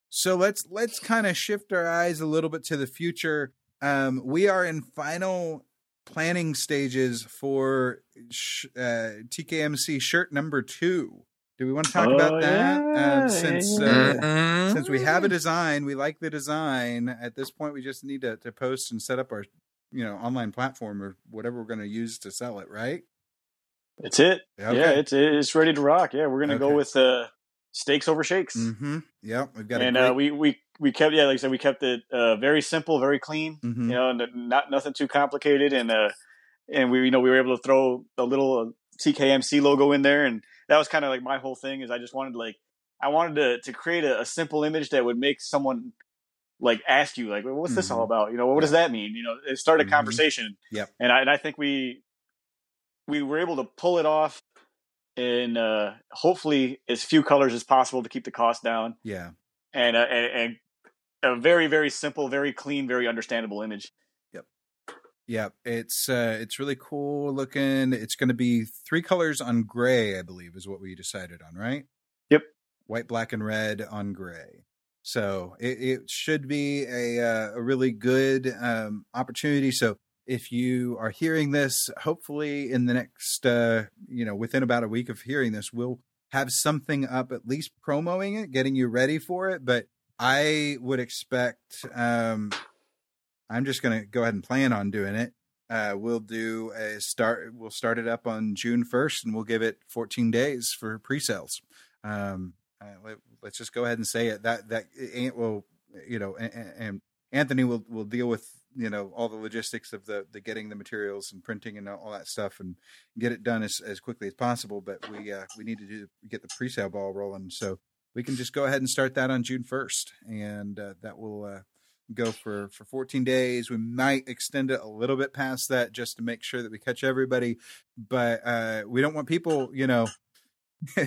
Speaker 1: So let's let's kind of shift our eyes a little bit to the future um, we are in final planning stages for sh- uh, TKMC shirt number two do we want to talk oh, about that? Yeah. Um, since uh, mm-hmm. since we have a design, we like the design. At this point, we just need to, to post and set up our you know online platform or whatever we're going to use to sell it. Right?
Speaker 3: It's it. Okay. Yeah, it's it's ready to rock. Yeah, we're going to okay. go with uh, steaks over shakes.
Speaker 1: Mm-hmm. Yeah, we've got
Speaker 3: and uh, great... uh, we we we kept yeah like I said we kept it uh, very simple, very clean. Mm-hmm. You know, not nothing too complicated, and uh, and we you know we were able to throw a little TKMC logo in there and that was kind of like my whole thing is I just wanted like I wanted to to create a, a simple image that would make someone like ask you like what's mm-hmm. this all mm-hmm. about you know what does that mean you know it started a mm-hmm. conversation
Speaker 1: yeah
Speaker 3: and I, and I think we we were able to pull it off in uh hopefully as few colors as possible to keep the cost down
Speaker 1: yeah
Speaker 3: and uh, and, and a very very simple very clean very understandable image
Speaker 1: Yep. yep. it's uh, it's really cool looking. It's going to be three colors on gray, I believe, is what we decided on, right?
Speaker 3: Yep.
Speaker 1: White, black, and red on gray. So it, it should be a uh, a really good um, opportunity. So if you are hearing this, hopefully in the next, uh, you know, within about a week of hearing this, we'll have something up at least promoting it, getting you ready for it. But I would expect, um, I'm just going to go ahead and plan on doing it. Uh, we'll do a start. We'll start it up on June 1st, and we'll give it 14 days for pre-sales. Um, uh, let, us just go ahead and say it. That that will, you know, and, and Anthony will will deal with you know all the logistics of the the getting the materials and printing and all that stuff and get it done as, as quickly as possible but we uh, we need to do, get the pre-sale ball rolling. So we can just go ahead and start that on June 1st and uh, that will uh, go for for 14 days. We might extend it a little bit past that just to make sure that we catch everybody but uh, we don't want people you know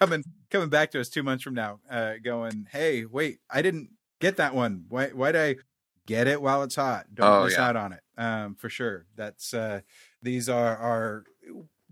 Speaker 1: coming coming back to us 2 months from now uh, going hey wait I didn't get that one. Why why did I get it while it's hot. Don't oh, miss yeah. out on it. Um, for sure. That's uh, these are are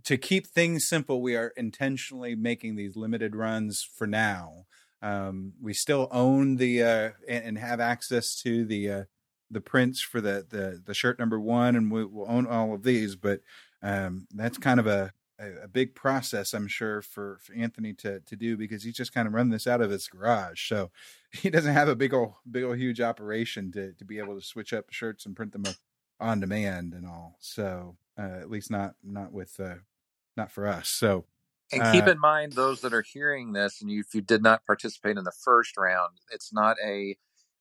Speaker 1: to keep things simple. We are intentionally making these limited runs for now. Um, we still own the uh, and, and, have access to the uh, the prints for the, the the shirt number one, and we will own all of these. But um, that's kind of a a, a, big process, I'm sure, for, for Anthony to to do because he's just kind of run this out of his garage. So he doesn't have a big old big old huge operation to to be able to switch up shirts and print them on demand and all. So uh, at least not not with uh, not for us. So
Speaker 2: and keep uh, in mind those that are hearing this, and you, if you did not participate in the first round, it's not a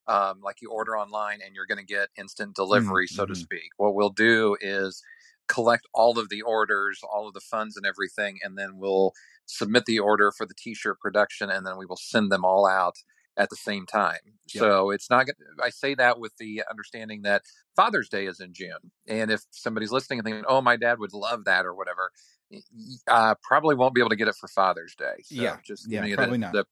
Speaker 2: um, like you order online and you're going to get instant delivery, mm-hmm. so to mm-hmm. speak. What we'll do is collect all of the orders, all of the funds and everything, and then we'll submit the order for the t-shirt production and then we will send them all out at the same time. Yep. So it's not I say that with the understanding that Father's Day is in June. And if somebody's listening and thinking, "Oh, my dad would love that" or whatever, uh, probably won't be able to get it for Father's Day. So
Speaker 1: yeah,
Speaker 2: just
Speaker 1: yeah, probably
Speaker 2: the,
Speaker 1: not.
Speaker 2: the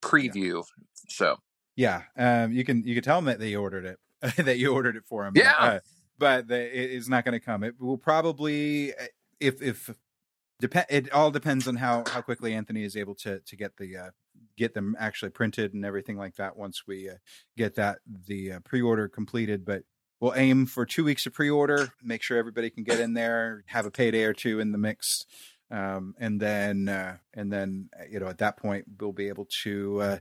Speaker 2: preview. Yeah. So
Speaker 1: yeah, um, you can you can tell them that they ordered it, that you ordered it for them.
Speaker 2: Yeah.
Speaker 1: Uh, but the, it is not going to come. It will probably eh, if if depend. It all depends on how how quickly Anthony is able to to get the uh, get them actually printed and everything like that. Once we uh, get that the uh, pre order completed, but we'll aim for two weeks of pre order. Make sure everybody can get in there, have a payday or two in the mix. Um, and then, uh, and then, you know, at that point, we'll be able to uh,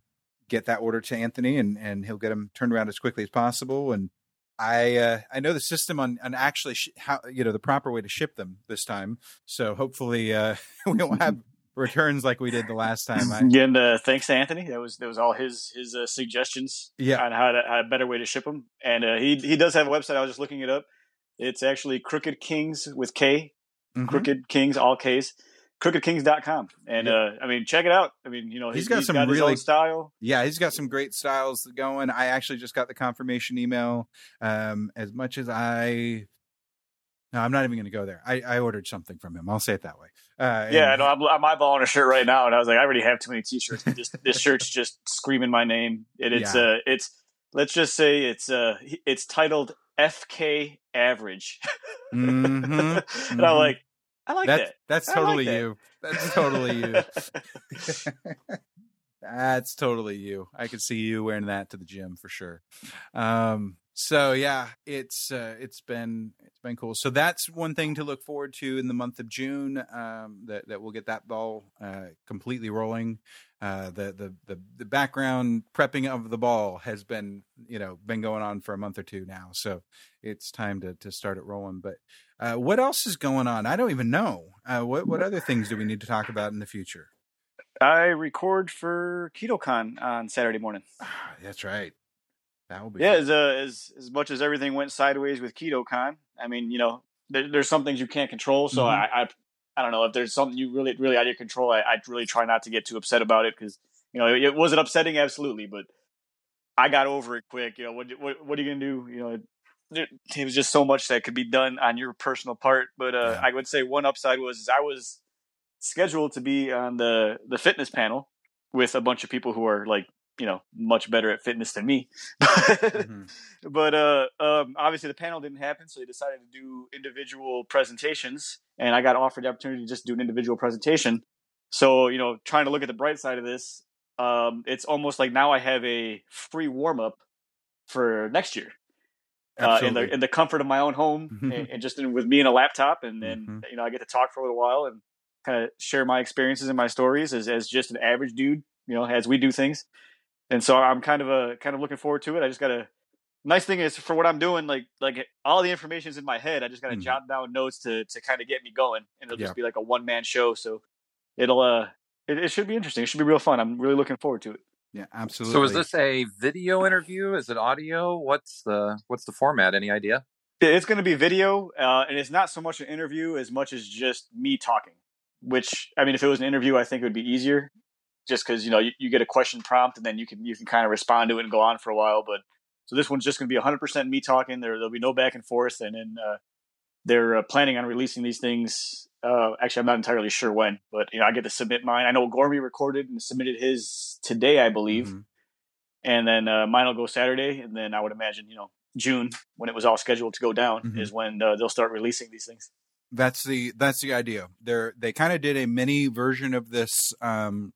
Speaker 1: get that order to Anthony, and and he'll get them turned around as quickly as possible, and I uh, I know the system on on actually sh- how you know the proper way to ship them this time. So hopefully uh, we won't have returns like we did the last time. I,
Speaker 3: and uh, thanks to Anthony. That was that was all his his uh, suggestions.
Speaker 1: Yeah.
Speaker 3: on how to how a better way to ship them. And uh, he he does have a website. I was just looking it up. It's actually Crooked Kings with K, mm-hmm. Crooked Kings all K's crookedkings.com and yep. uh i mean check it out i mean you know
Speaker 1: he's, he's got some got really
Speaker 3: style
Speaker 1: yeah he's got some great styles going i actually just got the confirmation email um as much as i no, I'm not even going to go there. I, I ordered something from him. I'll say it that way.
Speaker 3: Uh, yeah, no, I'm, I'm eyeballing a shirt right now, and I was like, I already have too many T-shirts. This, this shirt's just screaming my name. It, it's yeah. uh, it's let's just say it's uh, it's titled FK Average,
Speaker 1: mm-hmm, and
Speaker 3: mm-hmm. I'm like, I like that.
Speaker 1: That's totally like you. That's totally you. that's totally you. I could see you wearing that to the gym for sure. Um, so yeah, it's uh, it's been it's been cool. So that's one thing to look forward to in the month of June. Um, that that we'll get that ball uh, completely rolling. Uh, the, the the the background prepping of the ball has been you know been going on for a month or two now. So it's time to to start it rolling. But uh, what else is going on? I don't even know. Uh, what what other things do we need to talk about in the future?
Speaker 3: I record for KetoCon on Saturday morning.
Speaker 1: Ah, that's right. That will be
Speaker 3: yeah. As, uh, as as much as everything went sideways with KetoCon, I mean, you know, there, there's some things you can't control. So mm-hmm. I, I I don't know if there's something you really really out of your control. I, I really try not to get too upset about it because you know it, it was it upsetting, absolutely, but I got over it quick. You know what what what are you gonna do? You know it was just so much that could be done on your personal part. But uh, yeah. I would say one upside was I was scheduled to be on the the fitness panel with a bunch of people who are like you know much better at fitness than me. mm-hmm. But uh, um, obviously the panel didn't happen, so they decided to do individual presentations, and I got offered the opportunity to just do an individual presentation. So you know, trying to look at the bright side of this, um, it's almost like now I have a free warm up for next year. Uh, in the in the comfort of my own home and, and, just in, with me and a laptop and then mm-hmm. you know I get to talk for a little while and kind of share my experiences and my stories as, as just an average dude you know as we do things and so I'm kind of a kind of looking forward to it I just got to nice thing is for what I'm doing like like all the information's in my head I just got to mm-hmm. jot down notes to to kind of get me going and it'll yeah. just be like a one man show so it'll uh it, it should be interesting it should be real fun I'm really looking forward to it
Speaker 1: yeah, absolutely.
Speaker 2: So is this a video interview? Is it audio? What's the what's the format? Any idea?
Speaker 3: It's going to be video, uh, and it's not so much an interview as much as just me talking. Which I mean, if it was an interview, I think it would be easier, just because you know you, you, get a question prompt and then you can you can kind of respond to it and go on for a while. But so this one's just going to be 100% me talking. There there'll be no back and forth, and then uh, they're uh, planning on releasing these things uh, actually, I'm not entirely sure when, but you know, I get to submit mine. I know Gormy recorded and submitted his today, I believe, mm-hmm. and then uh, mine will go Saturday, and then I would imagine, you know, June when it was all scheduled to go down mm-hmm. is when uh, they'll start releasing these things.
Speaker 1: That's the that's the idea. They're they kind of did a mini version of this um,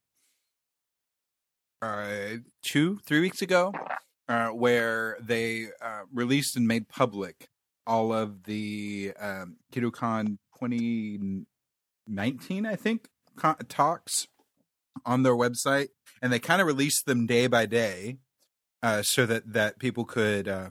Speaker 1: uh, two three weeks ago, uh, where they uh, released and made public all of the um, KetoCon 2019, I think, talks on their website, and they kind of released them day by day, uh, so that that people could uh,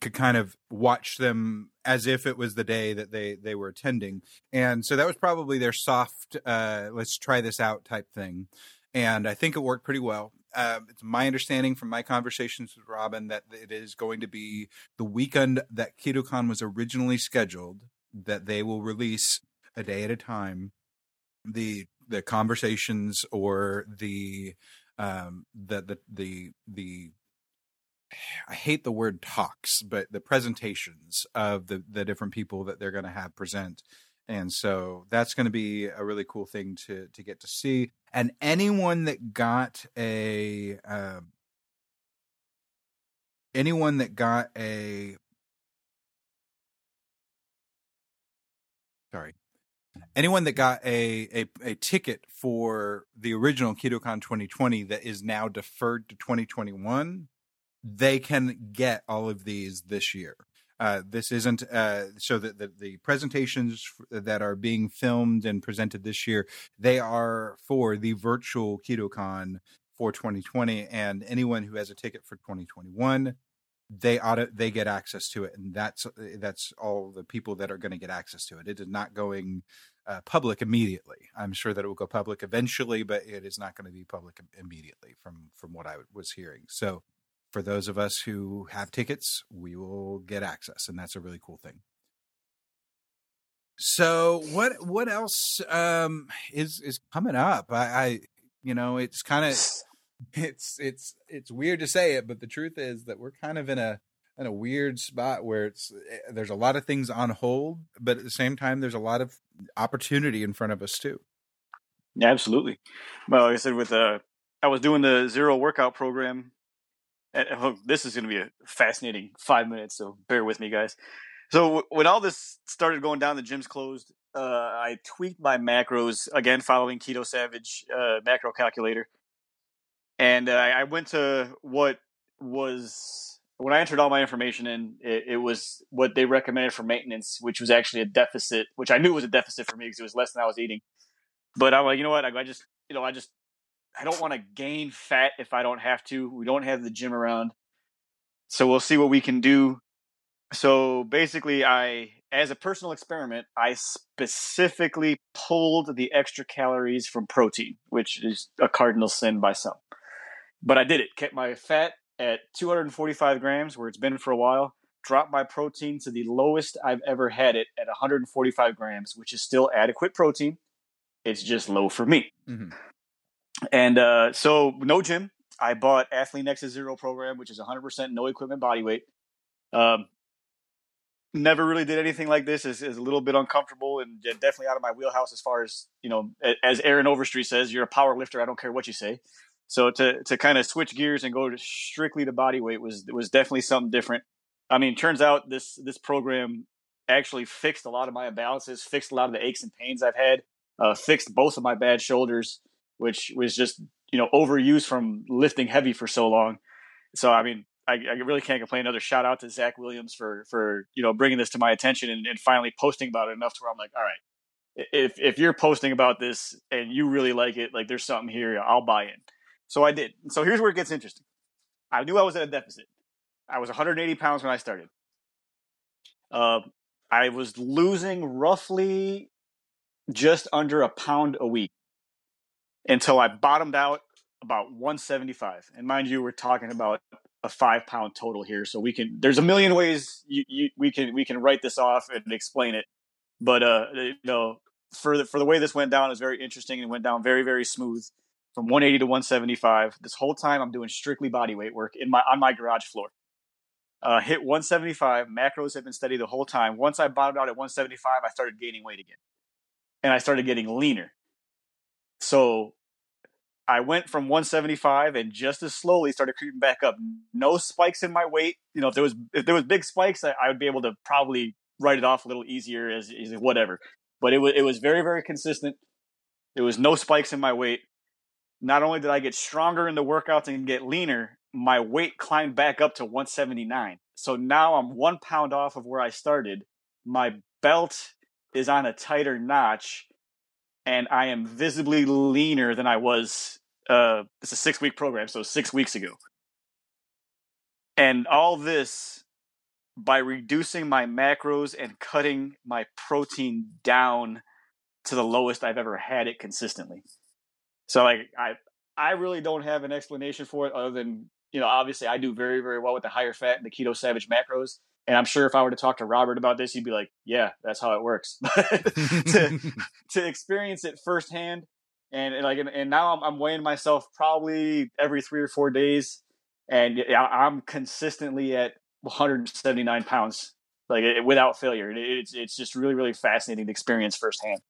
Speaker 1: could kind of watch them as if it was the day that they they were attending, and so that was probably their soft uh, "let's try this out" type thing, and I think it worked pretty well. Uh, it's my understanding from my conversations with Robin that it is going to be the weekend that KetoCon was originally scheduled that they will release a day at a time the the conversations or the um the the the the I hate the word talks, but the presentations of the the different people that they're going to have present. And so that's going to be a really cool thing to to get to see. And anyone that got a uh, anyone that got a sorry anyone that got a, a, a ticket for the original KetoCon 2020 that is now deferred to 2021, they can get all of these this year. Uh, this isn't uh, so that the, the, presentations that are being filmed and presented this year they are for the virtual KetoCon for 2020, and anyone who has a ticket for 2021 they ought they get access to it, and that's that's all the people that are going to get access to it. It is not going uh, public immediately. I'm sure that it will go public eventually, but it is not going to be public immediately from from what I was hearing. So, for those of us who have tickets, we will get access, and that's a really cool thing. So, what what else um, is is coming up? I, I you know, it's kind of it's it's it's weird to say it, but the truth is that we're kind of in a in a weird spot where it's eh, there's a lot of things on hold, but at the same time there's a lot of opportunity in front of us too.
Speaker 3: Absolutely. Well, like I said, with uh, I was doing the zero workout program. And, oh, this is going to be a fascinating five minutes, so bear with me, guys. So when all this started going down, the gym's closed. Uh, I tweaked my macros again, following Keto Savage uh, macro calculator and uh, I went to what was when I entered all my information in, it, it, was what they recommended for maintenance, which was actually a deficit, which I knew was a deficit for me because it was less than I was eating. But I'm like, you know what? I, I just, you know, I just, I don't want to gain fat if I don't have to. We don't have the gym around, so we'll see what we can do. So basically, I, as a personal experiment, I specifically pulled the extra calories from protein, which is a cardinal sin by some but I did it. Kept my fat at 245 grams, where it's been for a while. Dropped my protein to the lowest I've ever had it at 145 grams, which is still adequate protein. It's just low for me. Mm-hmm. And uh, so, no gym. I bought Athlean X Zero program, which is 100% no equipment body weight. Um, never really did anything like this. is is a little bit uncomfortable and definitely out of my wheelhouse as far as you know. As Aaron Overstreet says, you're a power lifter. I don't care what you say. So to to kind of switch gears and go to strictly to body weight was was definitely something different. I mean, turns out this this program actually fixed a lot of my imbalances, fixed a lot of the aches and pains I've had, uh, fixed both of my bad shoulders, which was just you know overused from lifting heavy for so long. So I mean, I, I really can't complain. Another shout out to Zach Williams for for you know bringing this to my attention and, and finally posting about it enough to where I'm like, all right, if if you're posting about this and you really like it, like there's something here, I'll buy in. So I did. So here's where it gets interesting. I knew I was at a deficit. I was 180 pounds when I started. Uh, I was losing roughly just under a pound a week until I bottomed out about 175. And mind you, we're talking about a five pound total here, so we can. There's a million ways you, you, we can we can write this off and explain it, but uh, you know, for the for the way this went down is very interesting and went down very very smooth from 180 to 175. This whole time, I'm doing strictly body weight work in my on my garage floor. Uh, hit 175. Macros have been steady the whole time. Once I bottomed out at 175, I started gaining weight again, and I started getting leaner. So I went from 175 and just as slowly started creeping back up. No spikes in my weight. You know, if there was if there was big spikes, I, I would be able to probably write it off a little easier as, as whatever. But it was it was very very consistent. There was no spikes in my weight not only did I get stronger in the workouts and get leaner, my weight climbed back up to 179. So now I'm one pound off of where I started. My belt is on a tighter notch, and I am visibly leaner than I was. Uh, it's a six week program, so six weeks ago. And all this by reducing my macros and cutting my protein down to the lowest I've ever had it consistently. So like I I really don't have an explanation for it other than you know obviously I do very very well with the higher fat and the keto savage macros. And I'm sure if I were to talk to Robert about this, he'd be like, "Yeah, that's how it works." to, to experience it firsthand, and, and like, and, and now I'm, I'm, weighing myself probably every three or four days, and I'm consistently at 179 pounds, like without failure. It, it's it's just really really fascinating to experience firsthand.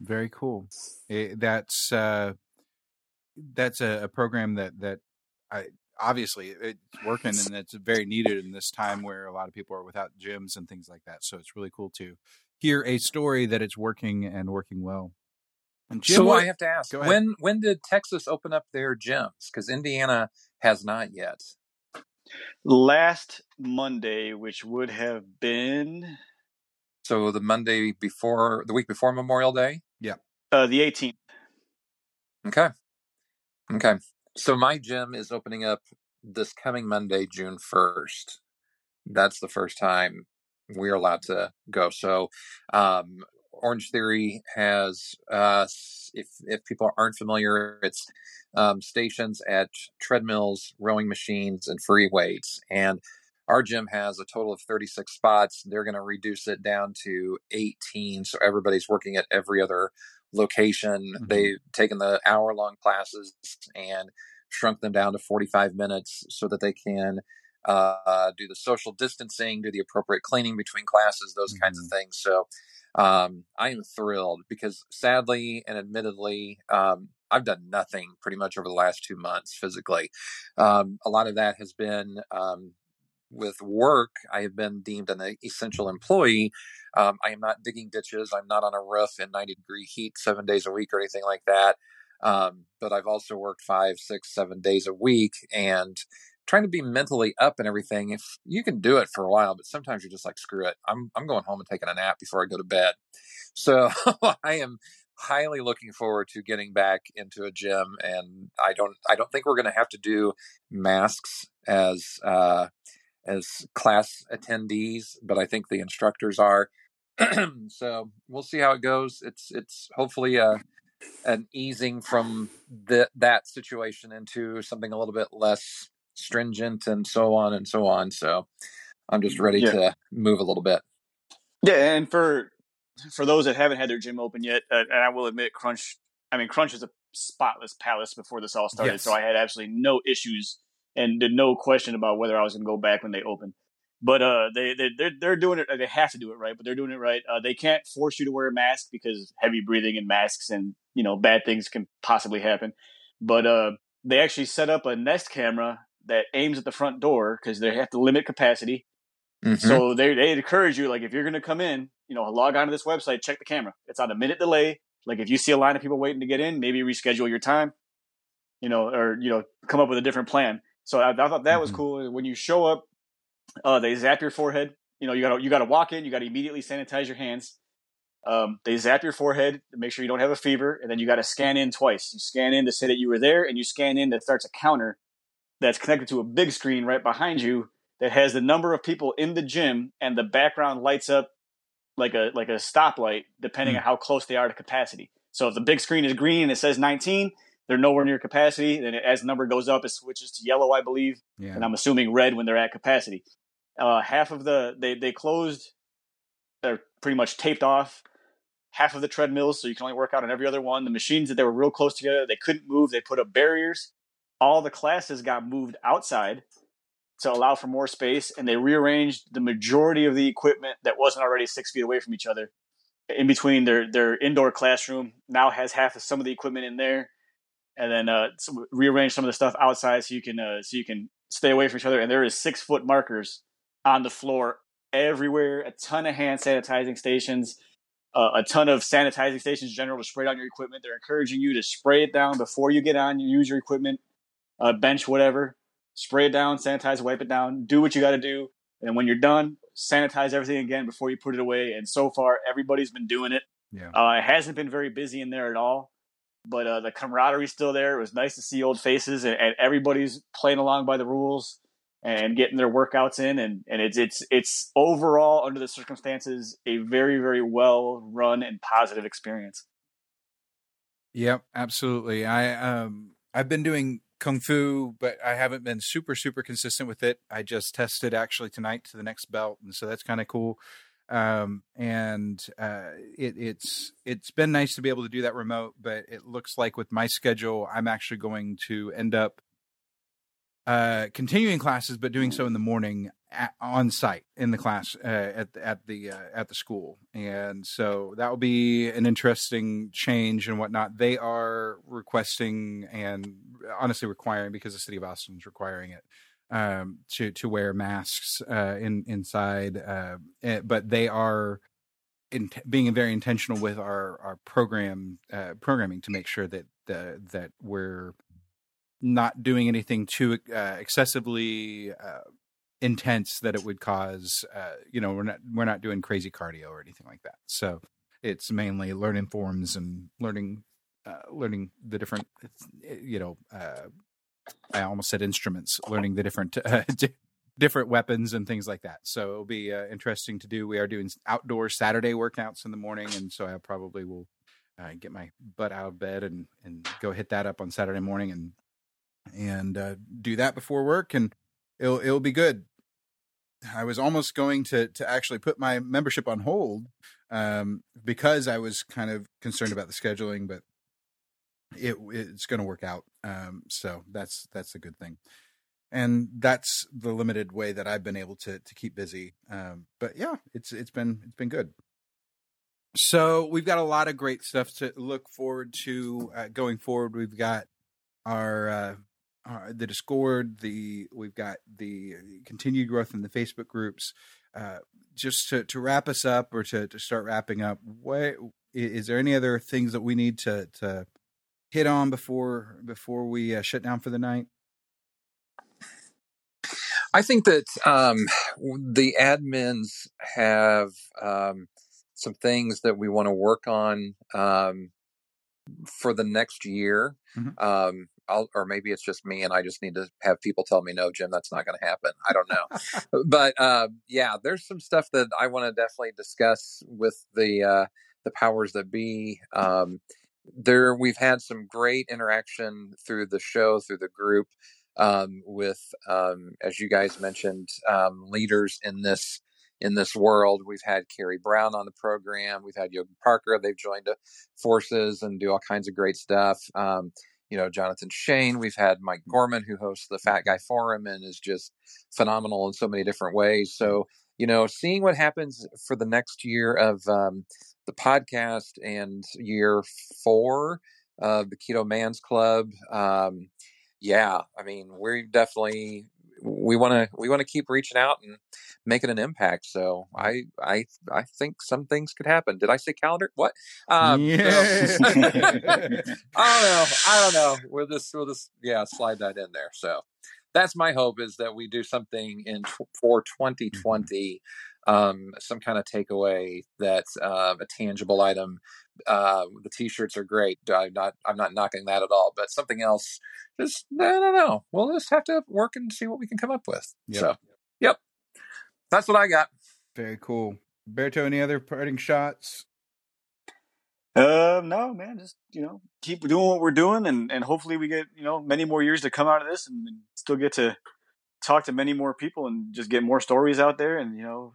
Speaker 1: Very cool. It, eh, that's uh, that's a, a, program that that I obviously it's working and it's very needed in this time where a lot of people are without gyms and things like that. So it's really cool to hear a story that it's working and working well.
Speaker 2: And Jim, so I have to ask when when did Texas open up their gyms? Because Indiana has not yet.
Speaker 3: Last Monday, which would have been
Speaker 2: so the Monday before the week before Memorial Day.
Speaker 1: Yeah.
Speaker 3: Uh, the 18th.
Speaker 2: Okay. Okay. So my gym is opening up this coming Monday, June 1st. That's the first time we're allowed to go. So, um, Orange Theory has, uh, if if people aren't familiar, it's um, stations at treadmills, rowing machines, and free weights. And our gym has a total of 36 spots. They're going to reduce it down to 18. So everybody's working at every other location. Mm-hmm. They've taken the hour long classes and shrunk them down to 45 minutes so that they can uh, do the social distancing, do the appropriate cleaning between classes, those mm-hmm. kinds of mm-hmm. things. So um, I am thrilled because sadly and admittedly, um, I've done nothing pretty much over the last two months physically. Um, a lot of that has been um, with work, I have been deemed an essential employee. Um, I am not digging ditches. I'm not on a roof in 90 degree heat seven days a week or anything like that. Um, but I've also worked five, six, seven days a week and trying to be mentally up and everything. If you can do it for a while, but sometimes you're just like, screw it. I'm, I'm going home and taking a nap before I go to bed. So I am highly looking forward to getting back into a gym and I don't, I don't think we're going to have to do masks as, uh, as class attendees, but I think the instructors are. so we'll see how it goes. It's it's hopefully a an easing from the, that situation into something a little bit less stringent and so on and so on. So I'm just ready yeah. to move a little bit.
Speaker 3: Yeah, and for for those that haven't had their gym open yet, uh, and I will admit, Crunch. I mean, Crunch is a spotless palace before this all started, yes. so I had absolutely no issues and there's no question about whether I was going to go back when they open. But uh, they they they're, they're doing it. They have to do it right, but they're doing it right. Uh, they can't force you to wear a mask because heavy breathing and masks and you know bad things can possibly happen. But uh, they actually set up a Nest camera that aims at the front door because they have to limit capacity. Mm-hmm. So they they encourage you like if you're going to come in, you know, log on to this website, check the camera. It's on a minute delay. Like if you see a line of people waiting to get in, maybe reschedule your time, you know, or you know, come up with a different plan. So I, I thought that mm-hmm. was cool. When you show up, uh, they zap your forehead. You know, you gotta you gotta walk in. You gotta immediately sanitize your hands. Um, they zap your forehead to make sure you don't have a fever, and then you got to scan in twice. You scan in to say that you were there, and you scan in that starts a counter that's connected to a big screen right behind you that has the number of people in the gym, and the background lights up like a like a stoplight depending mm. on how close they are to capacity. So if the big screen is green and it says 19, they're nowhere near capacity. Then as the number goes up, it switches to yellow, I believe, yeah. and I'm assuming red when they're at capacity. Uh, half of the they they closed, they're pretty much taped off half of the treadmills, so you can only work out on every other one. The machines that they were real close together, they couldn't move. They put up barriers. All the classes got moved outside to allow for more space, and they rearranged the majority of the equipment that wasn't already six feet away from each other. In between their their indoor classroom now has half of some of the equipment in there, and then uh, rearrange some of the stuff outside so you can uh, so you can stay away from each other. And there is six foot markers on the floor everywhere. A ton of hand sanitizing stations uh, a ton of sanitizing stations in general to spray down your equipment. They're encouraging you to spray it down before you get on. You use your equipment, uh, bench, whatever. Spray it down, sanitize, wipe it down. Do what you got to do, and when you're done, sanitize everything again before you put it away. And so far, everybody's been doing it. Yeah. Uh, it hasn't been very busy in there at all, but uh, the camaraderie's still there. It was nice to see old faces, and, and everybody's playing along by the rules and getting their workouts in and, and it's it's it's overall under the circumstances a very very well run and positive experience.
Speaker 1: Yep absolutely. I um i've been doing kung fu but i haven't been super super consistent with it. I just tested actually tonight to the next belt and so that's kind of cool um and uh it, it's it's been nice to be able to do that remote but it looks like with my schedule i'm actually going to end up uh, continuing classes, but doing so in the morning at, on site in the class uh, at at the uh, at the school, and so that will be an interesting change and whatnot. They are requesting and honestly requiring because the city of Austin is requiring it um, to to wear masks uh, in inside, uh, eh, but they are. In, being very intentional with our our program uh, programming to make sure that the, that we're not doing anything too uh, excessively uh, intense that it would cause uh, you know we're not we're not doing crazy cardio or anything like that so it's mainly learning forms and learning uh, learning the different you know uh, i almost said instruments learning the different uh, different weapons and things like that so it'll be interesting to do we are doing outdoor saturday workouts in the morning and so i probably will uh, get my butt out of bed and and go hit that up on Saturday morning and and uh, do that before work, and it'll it'll be good. I was almost going to to actually put my membership on hold um, because I was kind of concerned about the scheduling, but it it's going to work out. Um, so that's that's a good thing, and that's the limited way that I've been able to to keep busy. Um, but yeah, it's it's been it's been good. So we've got a lot of great stuff to look forward to uh, going forward. We've got our uh, uh, the Discord, the we've got the continued growth in the Facebook groups. Uh, just to, to wrap us up or to, to start wrapping up, what is there any other things that we need to to hit on before before we uh, shut down for the night?
Speaker 2: I think that um, the admins have um, some things that we want to work on um, for the next year. Mm-hmm. Um, I'll, or maybe it's just me and I just need to have people tell me, no, Jim, that's not going to happen. I don't know. but uh, yeah, there's some stuff that I want to definitely discuss with the uh, the powers that be. Um, there, we've had some great interaction through the show, through the group, um, with um, as you guys mentioned, um, leaders in this in this world. We've had Carrie Brown on the program. We've had Yogi Parker. They've joined forces and do all kinds of great stuff. Um, you know Jonathan Shane. We've had Mike mm. Gorman, who hosts the Fat Guy Forum and is just phenomenal in so many different ways. So you know, seeing what happens for the next year of um, the podcast and year four of the Keto Man's Club. Um, yeah, I mean, we're definitely we want to we want to keep reaching out and making an impact. So I I I think some things could happen. Did I say calendar? What? Um, yeah. So, I don't know. I don't know. We'll just we'll just yeah slide that in there. So that's my hope is that we do something in for 2020 mm-hmm. Um, some kind of takeaway that's uh, a tangible item uh, the t-shirts are great. I'm not I'm not knocking that at all, but something else just I don't know. We'll just have to work and see what we can come up with. Yep. So, yep. That's what I got.
Speaker 1: Very cool. Berto, any other parting shots?
Speaker 3: Uh, no, man. Just you know, keep doing what we're doing, and and hopefully we get you know many more years to come out of this, and, and still get to talk to many more people, and just get more stories out there, and you know,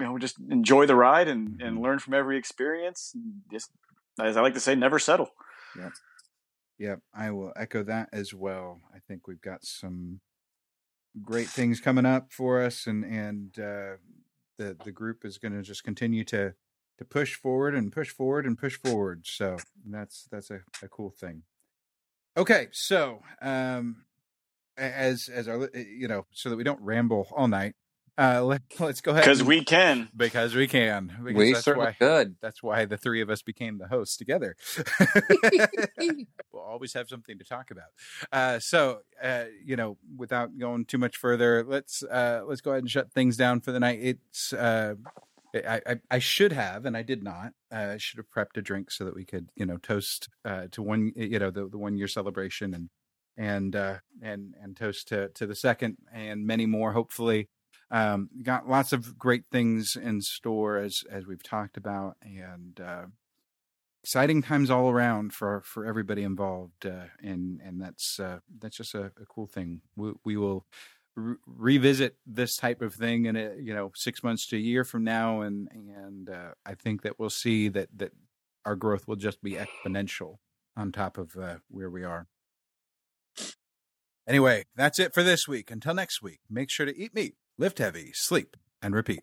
Speaker 3: you know, just enjoy the ride and, and learn from every experience. Just, as I like to say, never settle.
Speaker 1: Yeah. Yep. I will echo that as well. I think we've got some great things coming up for us and, and, uh, the, the group is going to just continue to, to push forward and push forward and push forward. So that's, that's a, a cool thing. Okay. So, um, as, as our, you know, so that we don't ramble all night, uh, let, us go ahead
Speaker 3: because we can
Speaker 1: because we can
Speaker 2: because we certainly
Speaker 1: why,
Speaker 2: could.
Speaker 1: That's why the three of us became the hosts together. we'll always have something to talk about. Uh, so uh, you know, without going too much further, let's uh, let's go ahead and shut things down for the night. It's uh, I, I, I should have, and I did not. Uh, I should have prepped a drink so that we could, you know, toast uh, to one, you know, the, the one year celebration and and uh, and and toast to to the second and many more. Hopefully, um, got lots of great things in store as as we've talked about, and uh, exciting times all around for for everybody involved. Uh, and and that's uh, that's just a, a, cool thing. We, we will re- revisit this type of thing in a you know six months to a year from now, and and uh, I think that we'll see that that our growth will just be exponential on top of uh, where we are. Anyway, that's it for this week. Until next week, make sure to eat meat lift heavy, sleep, and repeat.